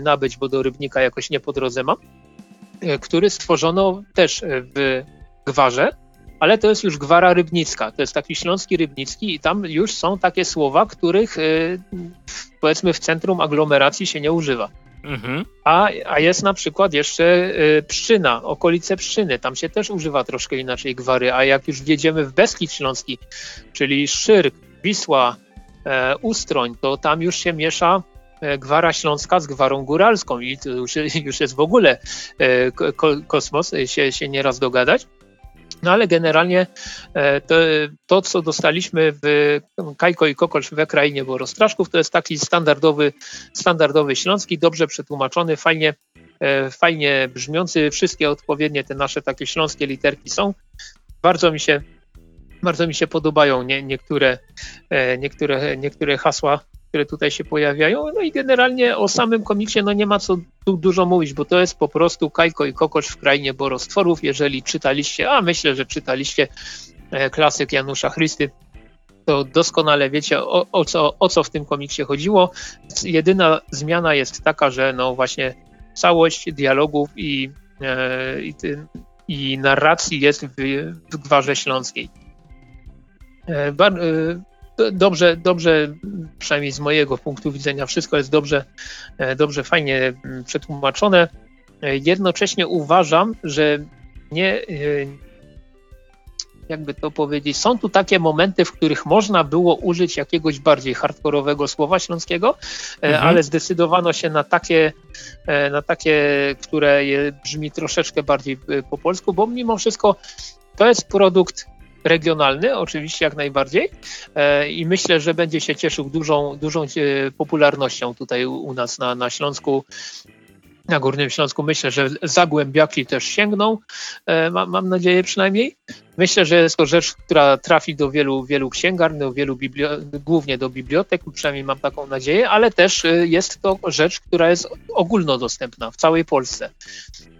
nabyć, bo do Rybnika jakoś nie po drodze mam, e, który stworzono też w gwarze, ale to jest już gwara rybnicka. To jest taki śląski rybnicki i tam już są takie słowa, których powiedzmy w centrum aglomeracji się nie używa. Mhm. A, a jest na przykład jeszcze Pszczyna, okolice Pszczyny, tam się też używa troszkę inaczej gwary, a jak już wjedziemy w Beskid Śląski, czyli Szyrk, Wisła, e, Ustroń, to tam już się miesza e, gwara śląska z gwarą góralską i już, już jest w ogóle e, kosmos, się, się nieraz dogadać. No ale generalnie e, to, to, co dostaliśmy w Kajko i Kokosz we krainie Borostraszków, to jest taki standardowy, standardowy śląski, dobrze przetłumaczony, fajnie, e, fajnie brzmiący. Wszystkie odpowiednie te nasze takie śląskie literki są. Bardzo mi się, bardzo mi się podobają nie, niektóre, e, niektóre, niektóre hasła które tutaj się pojawiają. No i generalnie o samym komiksie no nie ma co tu dużo mówić, bo to jest po prostu Kajko i Kokosz w krainie borostworów. Jeżeli czytaliście, a myślę, że czytaliście e, klasyk Janusza Chrysty, to doskonale wiecie o, o, co, o co w tym komiksie chodziło. Jedyna zmiana jest taka, że no właśnie całość dialogów i, e, i, i narracji jest w, w gwarze śląskiej. E, bar, e, dobrze, dobrze, przynajmniej z mojego punktu widzenia, wszystko jest dobrze, e, dobrze, fajnie przetłumaczone. E, jednocześnie uważam, że nie, e, jakby to powiedzieć, są tu takie momenty, w których można było użyć jakiegoś bardziej hardkorowego słowa śląskiego, mhm. ale zdecydowano się na takie, na takie, które brzmi troszeczkę bardziej po polsku, bo mimo wszystko to jest produkt regionalny, oczywiście jak najbardziej e, i myślę, że będzie się cieszył dużą, dużą e, popularnością tutaj u nas na, na Śląsku. Na Górnym Śląsku myślę, że zagłębiaki też sięgną, e, mam, mam nadzieję przynajmniej. Myślę, że jest to rzecz, która trafi do wielu, wielu księgarni, do wielu głównie do bibliotek, przynajmniej mam taką nadzieję, ale też jest to rzecz, która jest ogólnodostępna w całej Polsce.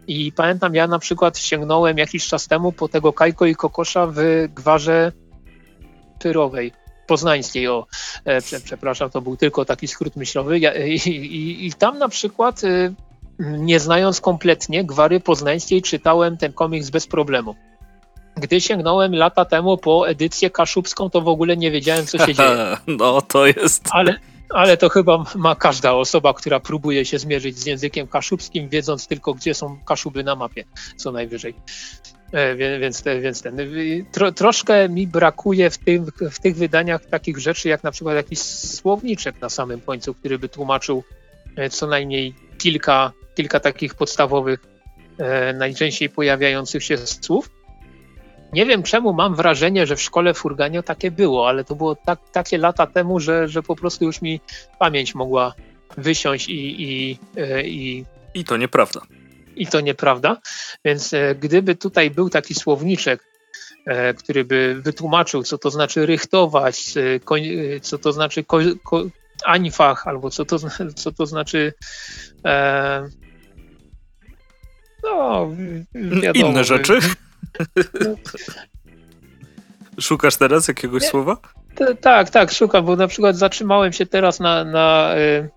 I pamiętam, ja na przykład sięgnąłem jakiś czas temu po tego Kajko i Kokosza w gwarze tyrowej poznańskiej, o, e, przepraszam, to był tylko taki skrót myślowy ja, i, i, i, tam na przykład y, nie znając kompletnie gwary poznańskiej czytałem ten komiks bez problemu. Gdy sięgnąłem lata temu po edycję kaszubską, to w ogóle nie wiedziałem, co się dzieje. No, to jest... Ale, ale to chyba ma każda osoba, która próbuje się zmierzyć z językiem kaszubskim, wiedząc tylko, gdzie są kaszuby na mapie, co najwyżej. E, więc, więc ten, tro, troszkę mi brakuje w, tym, w tych wydaniach takich rzeczy, jak na przykład jakiś słowniczek na samym końcu, który by tłumaczył e, co najmniej kilka, kilka takich podstawowych, e, najczęściej pojawiających się słów. Nie wiem czemu mam wrażenie, że w szkole Furganio takie było, ale to było tak, takie lata temu, że, że po prostu już mi pamięć mogła wysiąść i. I, e, i, I to nieprawda. I to nieprawda. Więc e, gdyby tutaj był taki słowniczek, e, który by wytłumaczył, co to znaczy rychtować, co to znaczy ko, ko, anifach, albo co to, co to znaczy. E, No, wiadomo. Inne rzeczy? Szukasz teraz jakiegoś Nie. słowa? T- Tak, tak, szukam, bo na przykład zatrzymałem się teraz na, na, y,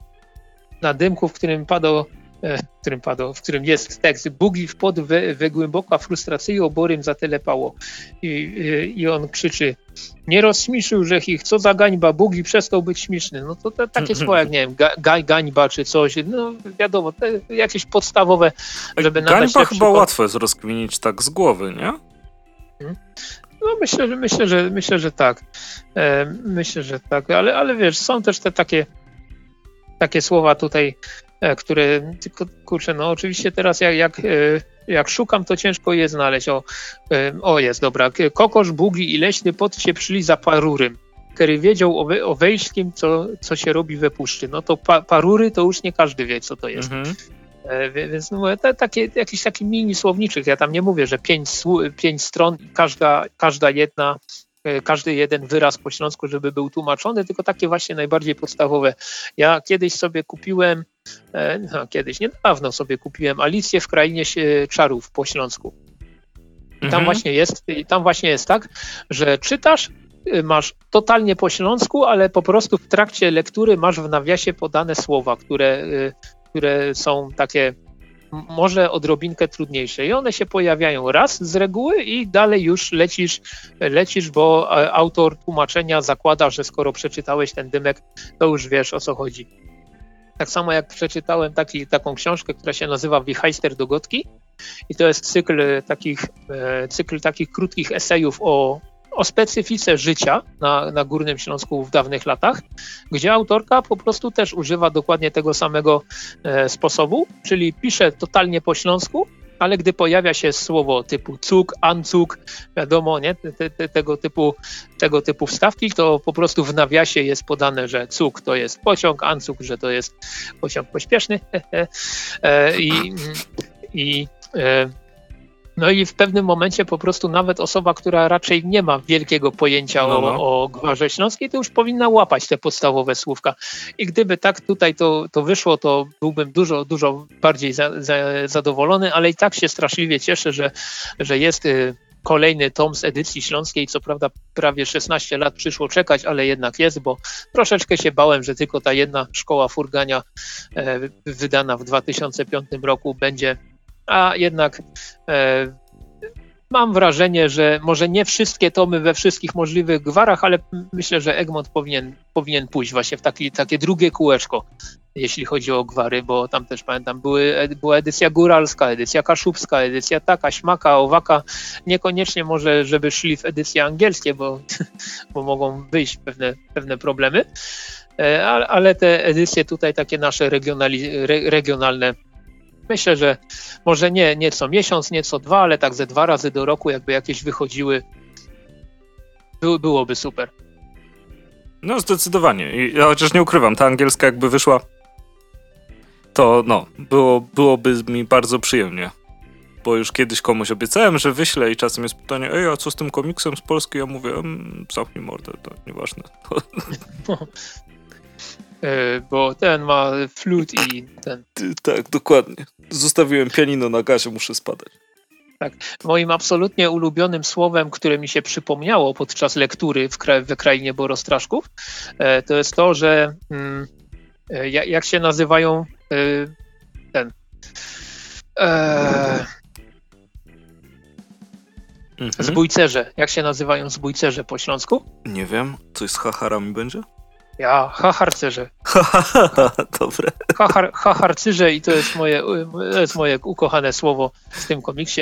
na dymku, w którym padło, e, w którym padło, w którym jest tekst Bugi wpod we, we głęboka frustracyję oborym zatelepało. I, y, I on krzyczy, nie rozśmieszył, że ich, co za gańba, Bugi przestał być śmieszny. No to, to takie słowa jak, nie wiem, ga, ga, gańba czy coś, no wiadomo, jakieś podstawowe, żeby nadać Gańba chyba łatwo jest rozkminić tak z głowy, nie? No myślę, że myślę, że myślę, że tak. E, myślę, że tak, ale, ale wiesz, są też te takie takie słowa tutaj, które tylko kurczę, no oczywiście teraz jak, jak, e, jak szukam, to ciężko je znaleźć. O, e, o jest, dobra. Kokosz, bugi i leśny pot się przyli za parurym. Który wiedział o, we, o wejśkim, co, co się robi we puszczy. No to pa, parury to już nie każdy wie, co to jest. Mhm. E, Więc no, te, takie, jakiś taki mini słowniczych. Ja tam nie mówię, że pięć, pięć stron każda, każda jedna, e, każdy jeden wyraz po śląsku, żeby był tłumaczony, tylko takie właśnie najbardziej podstawowe. Ja kiedyś sobie kupiłem, e, no kiedyś, niedawno sobie kupiłem Alicję w Krainie się- Czarów po śląsku. I tam Mhm. właśnie jest, i tam właśnie jest tak, że czytasz, y, masz totalnie po śląsku, ale po prostu w trakcie lektury masz w nawiasie podane słowa, które, y, które są takie może odrobinkę trudniejsze i one się pojawiają raz z reguły i dalej już lecisz, lecisz, bo e, autor tłumaczenia zakłada, że skoro przeczytałeś ten dymek, to już wiesz o co chodzi. Tak samo jak przeczytałem taki, taką książkę, która się nazywa Wichajster do Gotki. I to jest cykl e, takich, e, cykl takich krótkich esejów o, o specyfice życia na, na Górnym Śląsku w dawnych latach, gdzie autorka po prostu też używa dokładnie tego samego e, sposobu, czyli pisze totalnie po śląsku, ale gdy pojawia się słowo typu cuk, ancuk, wiadomo, nie, te, te, tego, typu, tego typu wstawki, to po prostu w nawiasie jest podane, że cuk to jest pociąg, ancuk, że to jest pociąg pośpieszny. E, I, i e, no i w pewnym momencie po prostu nawet osoba, która raczej nie ma wielkiego pojęcia No, no. o, o Gwarze Śląskiej, to już powinna łapać te podstawowe słówka. I gdyby tak tutaj to, to wyszło, to byłbym dużo, dużo bardziej za, za, zadowolony, ale i tak się straszliwie cieszę, że, że jest y, kolejny tom z edycji śląskiej. Co prawda prawie 16 lat przyszło czekać, ale jednak jest, bo troszeczkę się bałem, że tylko ta jedna szkoła furgania e, wydana w 2005 roku będzie, a jednak e, mam wrażenie, że może nie wszystkie tomy we wszystkich możliwych gwarach, ale myślę, że Egmont powinien, powinien pójść właśnie w taki, takie drugie kółeczko, jeśli chodzi o gwary, bo tam też pamiętam, były, była edycja góralska, edycja kaszubska, edycja taka, śmaka, owaka. Niekoniecznie może, żeby szli w edycje angielskie, bo, bo mogą wyjść pewne, pewne problemy, E, ale, ale te edycje tutaj takie nasze regionali, re, regionalne Myślę, że może nie, nie co miesiąc, nie co dwa, ale tak ze dwa razy do roku, jakby jakieś wychodziły, by, byłoby super. No zdecydowanie. Ja chociaż nie ukrywam, ta angielska jakby wyszła, to no, było, byłoby mi bardzo przyjemnie. Bo już kiedyś komuś obiecałem, że wyślę i czasem jest pytanie, ej, a co z tym komiksem z Polski? Ja mówię, mm, zamknij mordę, to nieważne. E, Bo ten ma flut i ten. Tak, dokładnie. Zostawiłem pianino na gazie, muszę spadać. Moim absolutnie ulubionym słowem, które mi się przypomniało podczas lektury w, kra w krainie Borostraszków, e, to jest to, że mm, e, ja- jak się nazywają ten. E, Mhm. zbójcerze. Jak się nazywają zbójcerze po śląsku? Nie wiem, coś z hacharami będzie? Ja, hacharcerze. Dobre. Hachar, i to jest moje, to jest moje ukochane słowo w tym komiksie,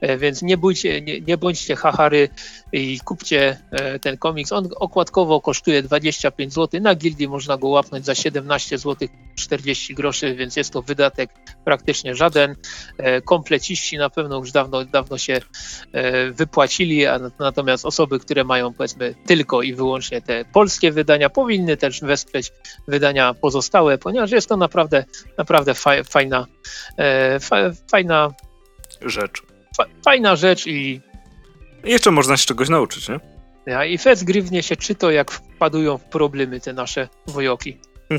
e, więc nie, bójcie, nie, nie bądźcie hachary i kupcie e, ten komiks. On okładkowo kosztuje 25 zł, na gildii można go łapnąć za 17 zł 40 groszy, więc jest to wydatek praktycznie żaden. E, Kompleciści na pewno już dawno, dawno się wypłacili, a natomiast osoby, które mają powiedzmy tylko i wyłącznie te polskie wydania, powinny też wesprzeć wydania pozostałe, ponieważ jest to naprawdę, naprawdę fa- fajna, e, fa- fajna, Rzecz. fa- fajna rzecz i, jeszcze można się czegoś nauczyć, nie? ja, i fec grywnie się czyto, jak wpadują w problemy te nasze wojoki.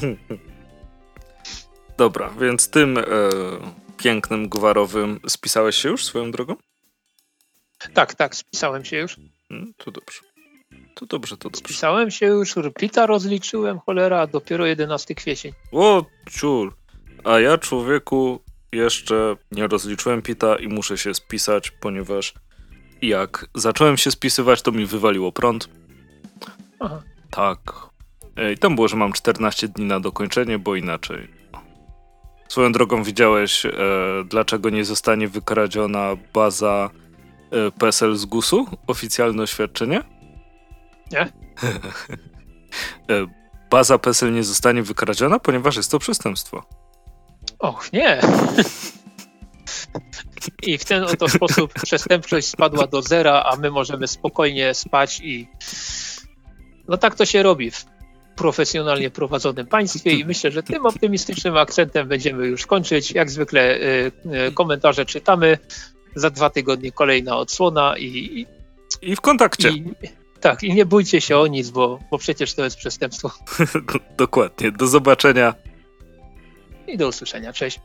Dobra, więc tym e, pięknym, gwarowym. Spisałeś się już swoją drogą? Tak, tak, spisałem się już. Hmm, to dobrze. To dobrze, to dobrze. Spisałem się już, Plita rozliczyłem, cholera, dopiero 11 kwiecień. O, ciur. A ja, człowieku, jeszcze nie rozliczyłem Pita i muszę się spisać, ponieważ jak zacząłem się spisywać, to mi wywaliło prąd. Aha. Tak. I tam było, że mam 14 dni na dokończenie, bo inaczej. Swoją drogą widziałeś, e, dlaczego nie zostanie wykradziona baza e, PSL z GUS-u? Oficjalne oświadczenie? Nie. e, baza PSL nie zostanie wykradziona, ponieważ jest to przestępstwo. Och, nie. I w ten oto sposób przestępczość spadła do zera, a my możemy spokojnie spać i no tak to się robi w profesjonalnie prowadzonym państwie i myślę, że tym optymistycznym akcentem będziemy już kończyć. Jak zwykle y, y, komentarze czytamy. Za dwa tygodnie kolejna odsłona i... I w kontakcie. I, tak, i nie bójcie się o nic, bo, bo przecież to jest przestępstwo. Dokładnie. Do zobaczenia. I do usłyszenia. Cześć.